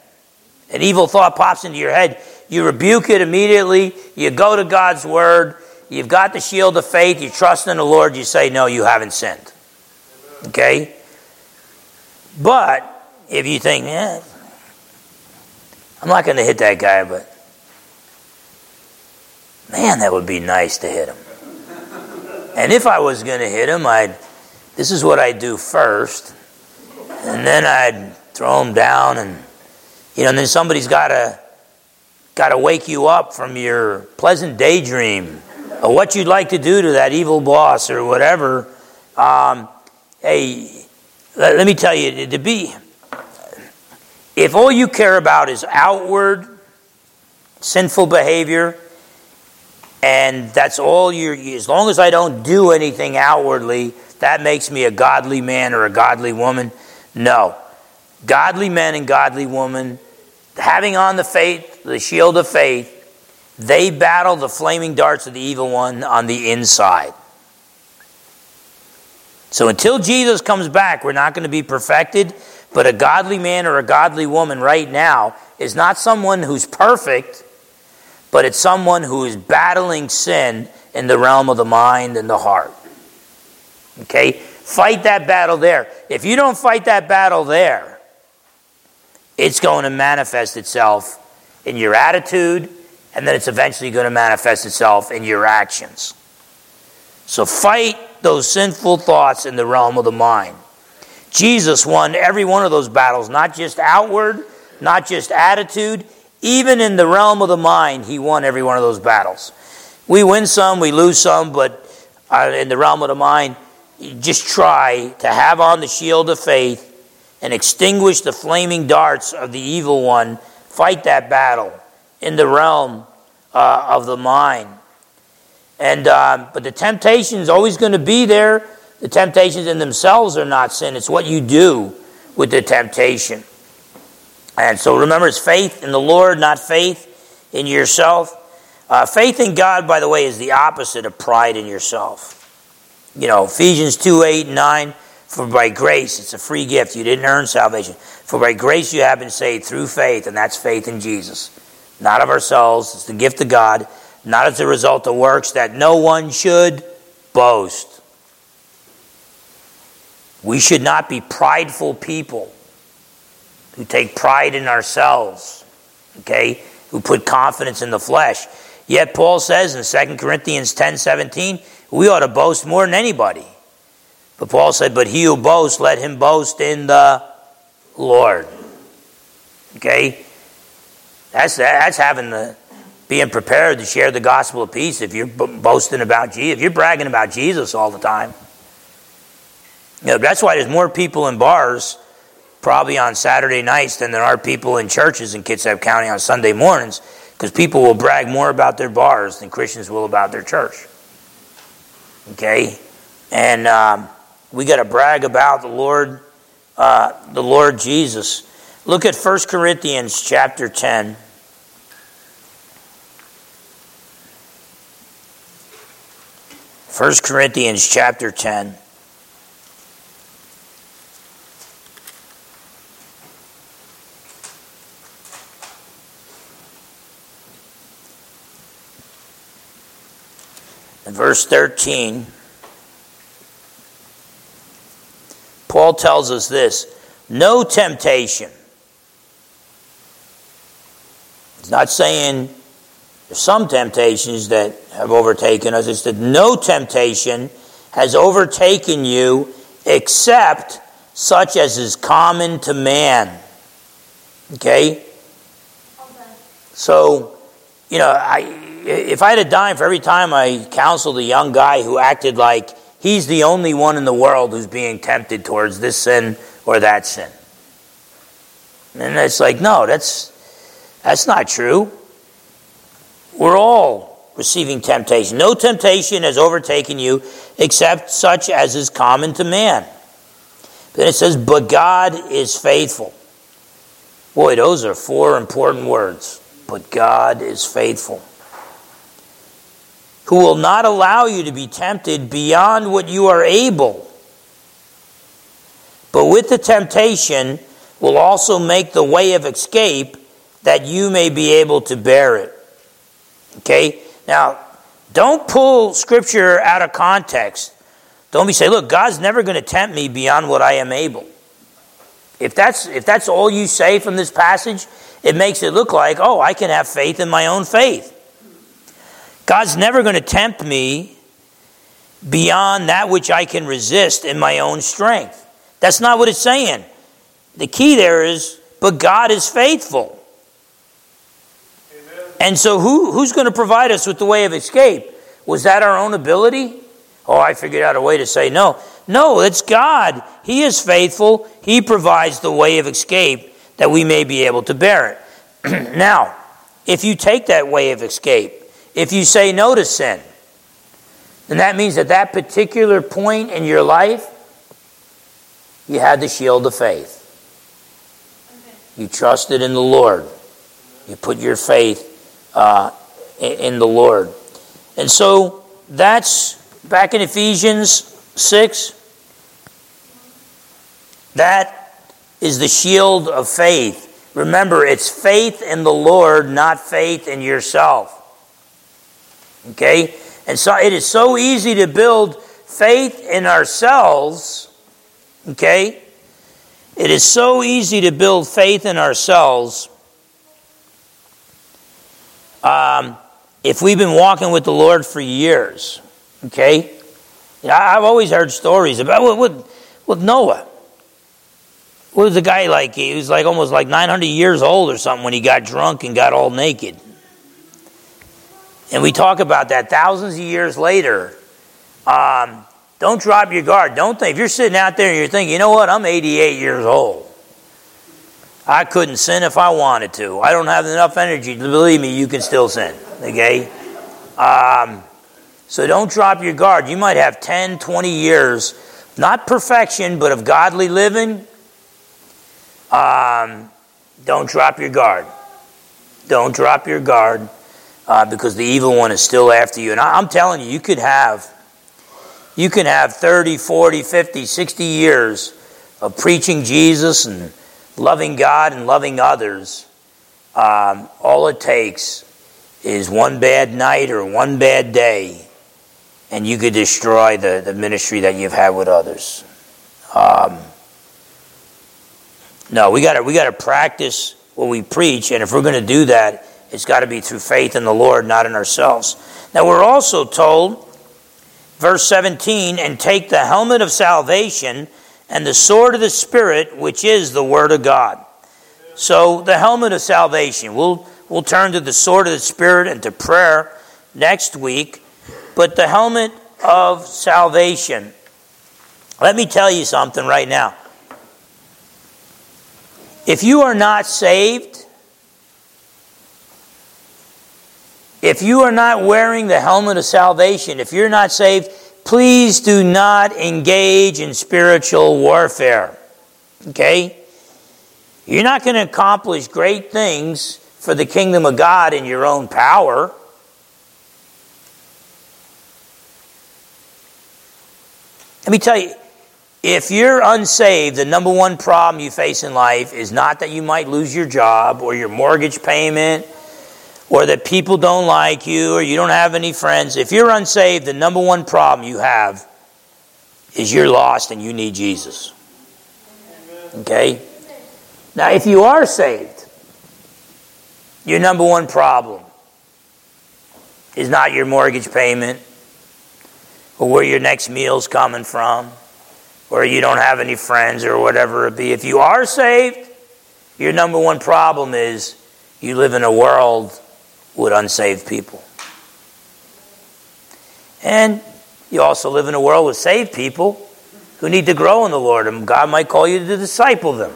an evil thought pops into your head, you rebuke it immediately, you go to God's word, You've got the shield of faith. You trust in the Lord. You say, No, you haven't sinned. Okay? But if you think, Yeah, I'm not going to hit that guy, but man, that would be nice to hit him. And if I was going to hit him, I'd, this is what I'd do first. And then I'd throw him down and, you know, and then somebody's got to, got to wake you up from your pleasant daydream of what you'd like to do to that evil boss or whatever, um, hey, let, let me tell you, to be, if all you care about is outward sinful behavior, and that's all you're, as long as I don't do anything outwardly, that makes me a godly man or a godly woman. No. Godly men and godly women, having on the faith, the shield of faith, they battle the flaming darts of the evil one on the inside. So until Jesus comes back, we're not going to be perfected. But a godly man or a godly woman right now is not someone who's perfect, but it's someone who is battling sin in the realm of the mind and the heart. Okay? Fight that battle there. If you don't fight that battle there, it's going to manifest itself in your attitude, and then it's eventually going to manifest itself in your actions. So fight those sinful thoughts in the realm of the mind. Jesus won every one of those battles, not just outward, not just attitude, even in the realm of the mind, he won every one of those battles. We win some, we lose some, but uh, in the realm of the mind, just try to have on the shield of faith and extinguish the flaming darts of the evil one. Fight that battle in the realm uh, of the mind. And uh, but the temptation is always going to be there. The temptations in themselves are not sin. It's what you do with the temptation. And so remember, it's faith in the Lord, not faith in yourself. Uh, faith in God, by the way, is the opposite of pride in yourself. You know, Ephesians 2 8 and 9. For by grace, it's a free gift. You didn't earn salvation. For by grace you have been saved through faith, and that's faith in Jesus. Not of ourselves, it's the gift of God not as a result of works, that no one should boast. We should not be prideful people who take pride in ourselves, okay, who put confidence in the flesh. Yet Paul says in 2 Corinthians 10 17, we ought to boast more than anybody. But Paul said, But he who boasts, let him boast in the Lord. Okay? That's, that's having the, being prepared to share the gospel of peace if you're boasting about Jesus, if you're bragging about Jesus all the time. You know, that's why there's more people in bars probably on Saturday nights than there are people in churches in Kitsap County on Sunday mornings because people will brag more about their bars than Christians will about their church. Okay? And um, we got to brag about the Lord, uh, the Lord Jesus. Look at 1 Corinthians chapter 10. First Corinthians chapter 10. In verse 13, Paul tells us this no temptation. He's not saying there's some temptations that have overtaken us. It's that no temptation has overtaken you except such as is common to man. Okay? So, you know, I, if I had a dime for every time I counseled a young guy who acted like he's the only one in the world who's being tempted towards this sin or that sin. And it's like, no, that's, that's not true. We're all receiving temptation. No temptation has overtaken you except such as is common to man. Then it says, But God is faithful. Boy, those are four important words. But God is faithful. Who will not allow you to be tempted beyond what you are able. But with the temptation will also make the way of escape that you may be able to bear it. Okay? Now, don't pull scripture out of context. Don't be saying, look, God's never going to tempt me beyond what I am able. If that's, if that's all you say from this passage, it makes it look like, oh, I can have faith in my own faith. God's never going to tempt me beyond that which I can resist in my own strength. That's not what it's saying. The key there is, but God is faithful. And so, who, who's going to provide us with the way of escape? Was that our own ability? Oh, I figured out a way to say no. No, it's God. He is faithful. He provides the way of escape that we may be able to bear it. now, if you take that way of escape, if you say no to sin, then that means at that particular point in your life, you had the shield of faith. You trusted in the Lord. You put your faith uh, in the Lord. And so that's back in Ephesians 6. That is the shield of faith. Remember, it's faith in the Lord, not faith in yourself. Okay? And so it is so easy to build faith in ourselves. Okay? It is so easy to build faith in ourselves. Um, if we've been walking with the Lord for years, okay? I've always heard stories about with, with Noah. Was the guy like? He was like almost like 900 years old or something when he got drunk and got all naked. And we talk about that thousands of years later. Um, don't drop your guard. Don't think. If you're sitting out there and you're thinking, you know what, I'm 88 years old. I couldn't sin if I wanted to. I don't have enough energy. To believe me, you can still sin. Okay? Um, so don't drop your guard. You might have 10, 20 years, not perfection, but of godly living. Um, don't drop your guard. Don't drop your guard uh, because the evil one is still after you. And I, I'm telling you, you could have you can have 30, 40, 50, 60 years of preaching Jesus and loving God and loving others. Um, all it takes is one bad night or one bad day, and you could destroy the, the ministry that you've had with others. Um, no, we gotta we got to practice what we preach, and if we're going to do that, it's got to be through faith in the Lord, not in ourselves. Now, we're also told verse 17, and take the helmet of salvation and the sword of the Spirit, which is the Word of God. So, the helmet of salvation. We'll, we'll turn to the sword of the Spirit and to prayer next week. But the helmet of salvation. Let me tell you something right now. If you are not saved, If you are not wearing the helmet of salvation, if you're not saved, please do not engage in spiritual warfare. Okay? You're not going to accomplish great things for the kingdom of God in your own power. Let me tell you, if you're unsaved, the number one problem you face in life is not that you might lose your job or your mortgage payment or that people don't like you or you don't have any friends, if you're unsaved, the number one problem you have is you're lost and you need Jesus. Okay? Now, if you are saved, your number one problem is not your mortgage payment or where your next meal's coming from or you don't have any friends or whatever it be. If you are saved, your number one problem is you live in a world with unsaved people. And you also live in a world with saved people who need to grow in the Lord, and God might call you to disciple them.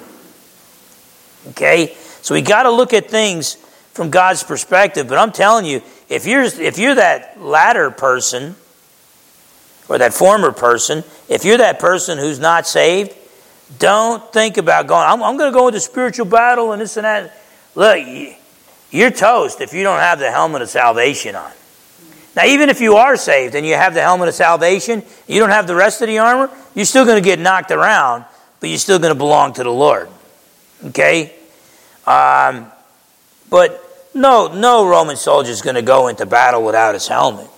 Okay? So we got to look at things from God's perspective, but I'm telling you, if you're if you're that latter person or that former person, if you're that person who's not saved, don't think about going, I'm, I'm going to go into spiritual battle and this and that. Look, you're toast if you don't have the helmet of salvation on. Now, even if you are saved and you have the helmet of salvation, you don't have the rest of the armor, you're still going to get knocked around, but you're still going to belong to the Lord. Okay? Um, but no, no Roman soldier is going to go into battle without his helmet.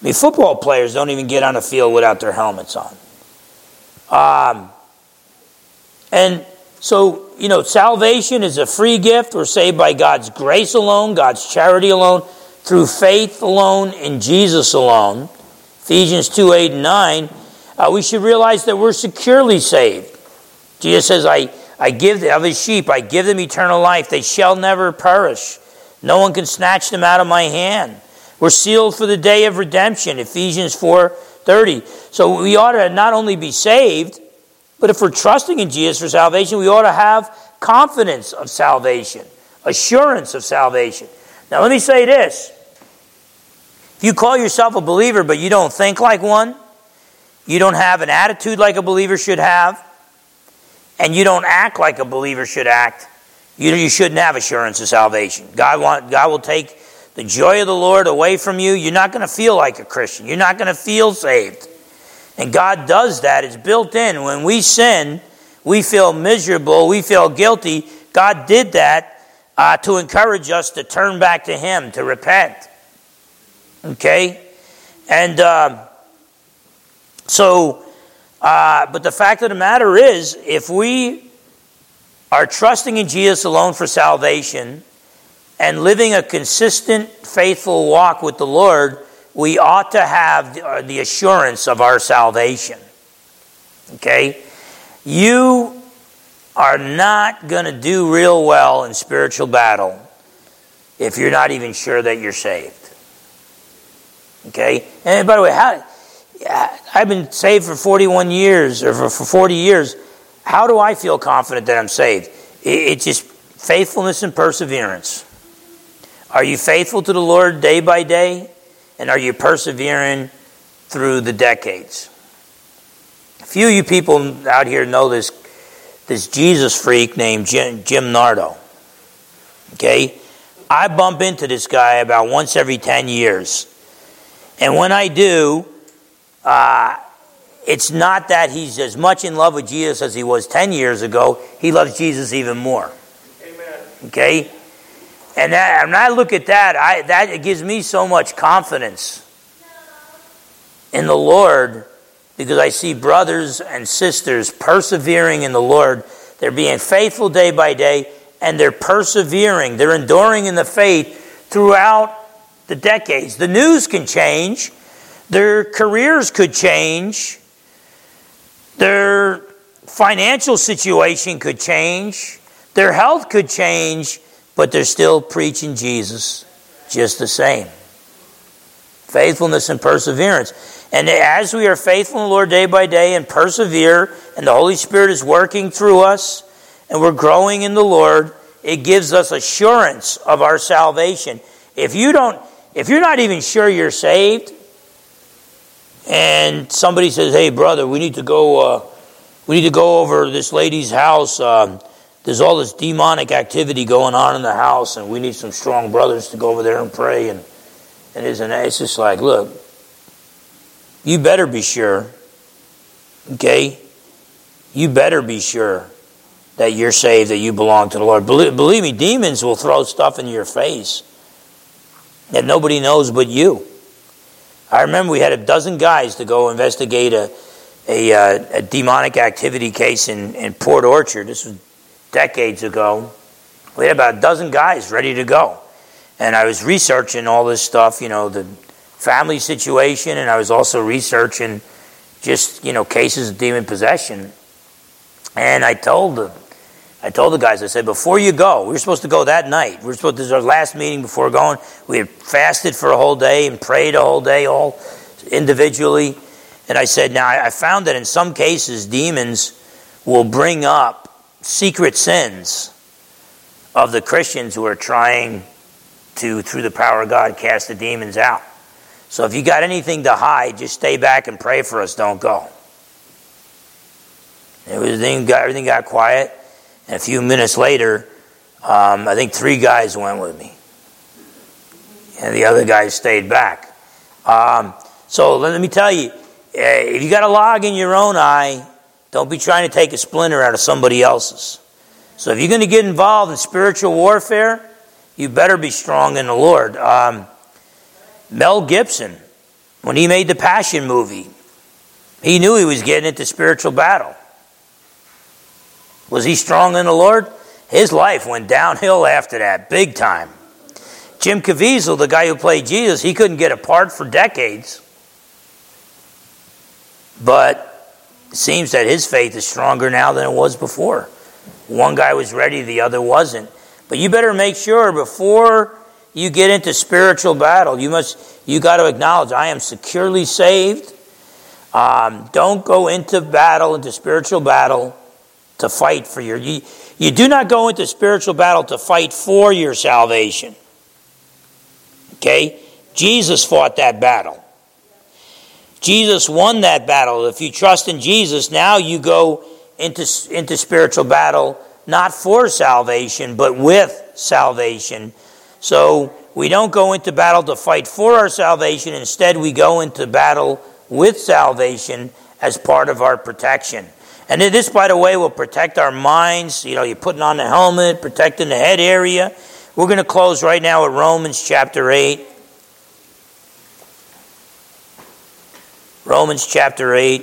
I mean, football players don't even get on the field without their helmets on. Um, and so, you know, salvation is a free gift. We're saved by God's grace alone, God's charity alone, through faith alone, in Jesus alone. Ephesians 2 8 and 9. Uh, we should realize that we're securely saved. Jesus says, I, I give of his sheep, I give them eternal life. They shall never perish. No one can snatch them out of my hand. We're sealed for the day of redemption, Ephesians 4:30. So we ought to not only be saved, but if we're trusting in Jesus for salvation, we ought to have confidence of salvation, assurance of salvation. Now, let me say this If you call yourself a believer but you don't think like one, you don't have an attitude like a believer should have, and you don't act like a believer should act, you, you shouldn't have assurance of salvation. God, want, God will take the joy of the Lord away from you. You're not going to feel like a Christian. You're not going to feel saved. And God does that. It's built in. When we sin, we feel miserable, we feel guilty. God did that uh, to encourage us to turn back to Him, to repent. Okay? And uh, so, uh, but the fact of the matter is, if we are trusting in Jesus alone for salvation and living a consistent, faithful walk with the Lord, we ought to have uh, the assurance of our salvation. Okay? You are not going to do real well in spiritual battle if you're not even sure that you're saved. Okay? And by the way, how, I've been saved for 41 years or for 40 years. How do I feel confident that I'm saved? It's just faithfulness and perseverance. Are you faithful to the Lord day by day? And are you persevering through the decades? A few of you people out here know this, this Jesus freak named Jim, Jim Nardo. Okay? I bump into this guy about once every 10 years. And when I do, uh, it's not that he's as much in love with Jesus as he was 10 years ago. He loves Jesus even more. Amen. Okay? And that, when I look at that, I, that it gives me so much confidence in the Lord because I see brothers and sisters persevering in the Lord. They're being faithful day by day and they're persevering. They're enduring in the faith throughout the decades. The news can change, their careers could change, their financial situation could change, their health could change, but they're still preaching Jesus just the same. Faithfulness and perseverance. And as we are faithful in the Lord day by day and persevere, and the Holy Spirit is working through us, and we're growing in the Lord, it gives us assurance of our salvation. If you don't, if you're not even sure you're saved, and somebody says, "Hey, brother, we need to go, uh, we need to go over this lady's house. Um, there's all this demonic activity going on in the house, and we need some strong brothers to go over there and pray." And and it's just like, look, you better be sure, okay? You better be sure that you're saved, that you belong to the Lord. Believe, believe me, demons will throw stuff in your face that nobody knows but you. I remember we had a dozen guys to go investigate a, a, uh, a demonic activity case in, in Port Orchard. This was decades ago. We had about a dozen guys ready to go. And I was researching all this stuff, you know, the family situation, and I was also researching just, you know, cases of demon possession. And I told them, I told the guys, I said, before you go, we were supposed to go that night. We were supposed to, this our last meeting before going. We had fasted for a whole day and prayed a whole day, all individually. And I said, now I found that in some cases, demons will bring up secret sins of the Christians who are trying to, through the power of God, cast the demons out. So if you got anything to hide, just stay back and pray for us. Don't go. Everything got, everything got quiet. And a few minutes later, um, I think three guys went with me. And the other guys stayed back. Um, so let me tell you eh, if you got a log in your own eye, don't be trying to take a splinter out of somebody else's. So if you're going to get involved in spiritual warfare, you better be strong in the Lord. Um, Mel Gibson, when he made the Passion movie, he knew he was getting into spiritual battle. Was he strong in the Lord? His life went downhill after that, big time. Jim Caviezel, the guy who played Jesus, he couldn't get apart for decades. But it seems that his faith is stronger now than it was before. One guy was ready, the other wasn't. But you better make sure before you get into spiritual battle, you must you got to acknowledge I am securely saved. Um, don't go into battle, into spiritual battle, to fight for your. You, you do not go into spiritual battle to fight for your salvation. Okay? Jesus fought that battle. Jesus won that battle. If you trust in Jesus, now you go into, into spiritual battle, not for salvation, but with salvation. So we don't go into battle to fight for our salvation. Instead, we go into battle with salvation as part of our protection. And this, by the way, will protect our minds. You know, you're putting on the helmet, protecting the head area. We're going to close right now at Romans chapter 8. Romans chapter 8.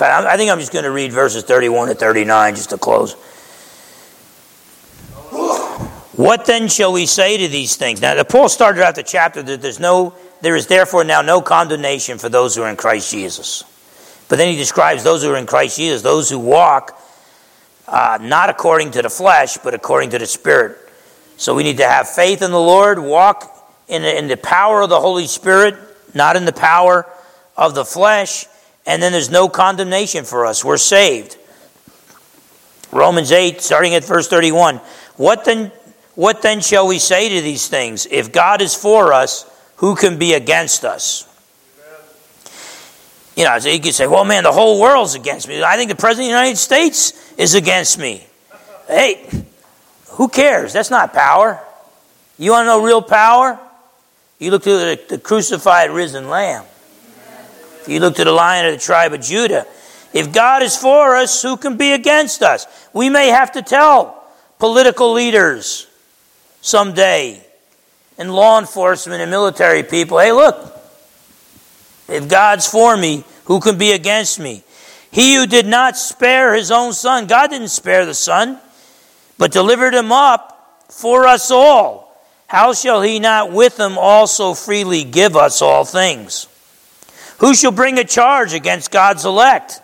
I think I'm just going to read verses 31 to 39 just to close. What then shall we say to these things? Now, the Paul started out the chapter that there's no, there is therefore now no condemnation for those who are in Christ Jesus. But then he describes those who are in Christ Jesus, those who walk uh, not according to the flesh, but according to the Spirit. So we need to have faith in the Lord, walk in the, in the power of the Holy Spirit, not in the power of the flesh, and then there's no condemnation for us. We're saved. Romans 8, starting at verse 31. What then what then shall we say to these things? If God is for us, who can be against us? You know, you could say, well, man, the whole world's against me. I think the President of the United States is against me. Hey, who cares? That's not power. You want to know real power? You look to the, the crucified, risen Lamb. You look to the Lion of the tribe of Judah. If God is for us, who can be against us? We may have to tell political leaders, someday and law enforcement and military people hey, look, if God's for me, who can be against me? He who did not spare his own son, God didn't spare the son, but delivered him up for us all. How shall he not with him also freely give us all things? Who shall bring a charge against God's elect?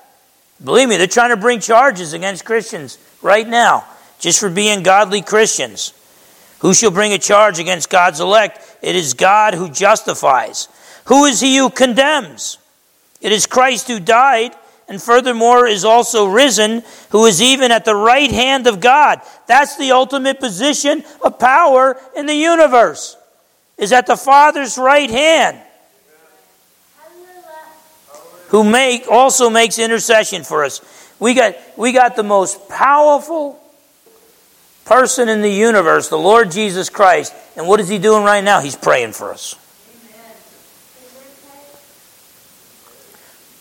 Believe me, they're trying to bring charges against Christians right now, just for being godly Christians. Who shall bring a charge against God's elect? It is God who justifies. Who is he who condemns? It is Christ who died, and furthermore is also risen, who is even at the right hand of God. That's the ultimate position of power in the universe, is at the Father's right hand. Who make also makes intercession for us. We got we got the most powerful person in the universe, the Lord Jesus Christ. And what is he doing right now? He's praying for us.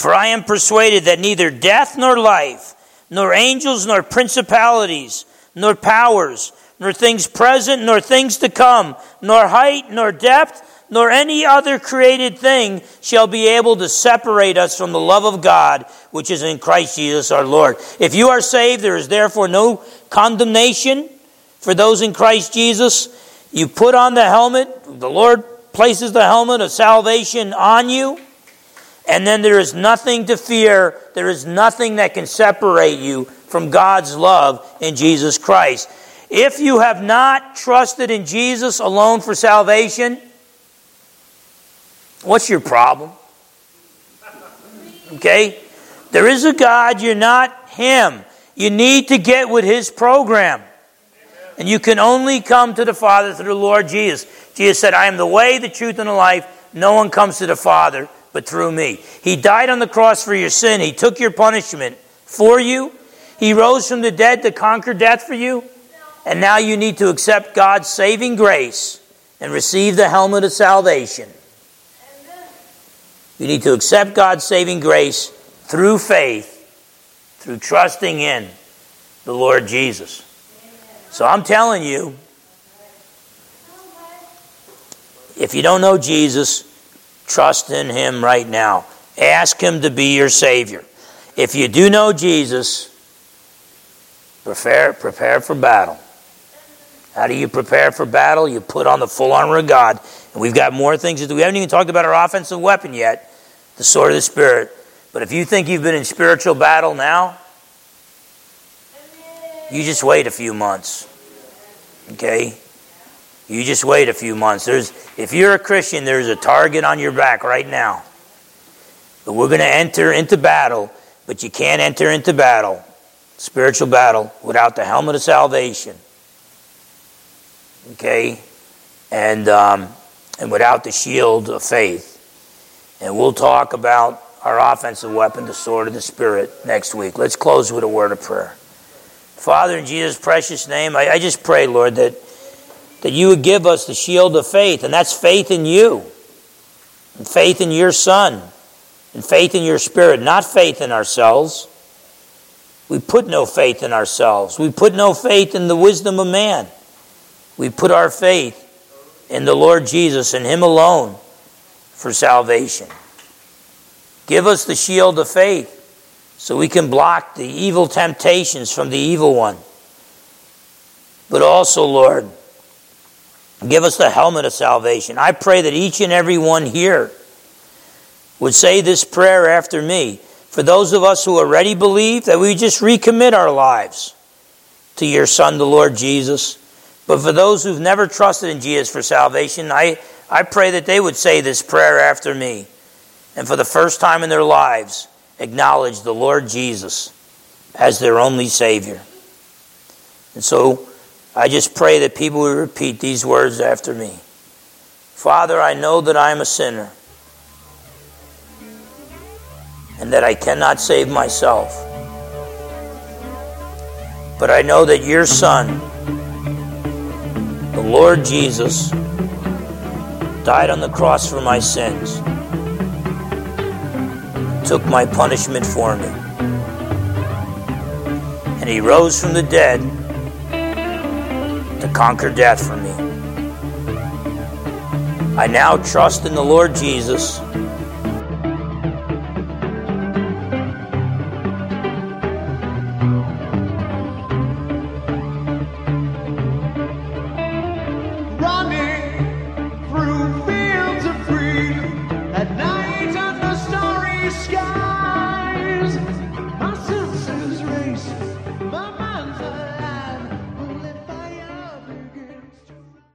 For I am persuaded that neither death nor life, nor angels nor principalities, nor powers, nor things present, nor things to come, nor height, nor depth, nor any other created thing shall be able to separate us from the love of God, which is in Christ Jesus our Lord. If you are saved, there is therefore no condemnation for those in Christ Jesus. You put on the helmet, the Lord places the helmet of salvation on you, and then there is nothing to fear. There is nothing that can separate you from God's love in Jesus Christ. If you have not trusted in Jesus alone for salvation, what's your problem? Okay? There is a God, you're not Him. You need to get with His program. And you can only come to the Father through the Lord Jesus. Jesus said, I am the way, the truth, and the life. No one comes to the Father but through me. He died on the cross for your sin. He took your punishment for you. He rose from the dead to conquer death for you. And now you need to accept God's saving grace and receive the helmet of salvation. You need to accept God's saving grace through faith, through trusting in the Lord Jesus. So I'm telling you, if you don't know Jesus, trust in Him right now. Ask Him to be your Savior. If you do know Jesus, Prepare, prepare for battle. How do you prepare for battle? You put on the full armor of God. And we've got more things to do. We haven't even talked about our offensive weapon yet, the sword of the Spirit. But if you think you've been in spiritual battle now, you just wait a few months. Okay? You just wait a few months. There's, if you're a Christian, there's a target on your back right now. But we're going to enter into battle, but you can't enter into battle, spiritual battle, without the helmet of salvation. Okay? And, um, and without the shield of faith. And we'll talk about our offensive weapon, the sword of the Spirit, next week. Let's close with a word of prayer. Father, in Jesus' precious name, I, I just pray, Lord, that, that you would give us the shield of faith, and that's faith in you, and faith in your Son, and faith in your Spirit, not faith in ourselves. We put no faith in ourselves. We put no faith in the wisdom of man. We put our faith in the Lord Jesus and Him alone for salvation. Give us the shield of faith so we can block the evil temptations from the evil one. But also, Lord, give us the helmet of salvation. I pray that each and every one here would say this prayer after me. For those of us who already believe, that we just recommit our lives to your Son, the Lord Jesus. But for those who've never trusted in Jesus for salvation, I, I pray that they would say this prayer after me. And for the first time in their lives, acknowledge the Lord Jesus as their only Savior. And so I just pray that people will repeat these words after me Father, I know that I am a sinner and that I cannot save myself. But I know that your Son, the Lord Jesus died on the cross for my sins, took my punishment for me, and he rose from the dead to conquer death for me. I now trust in the Lord Jesus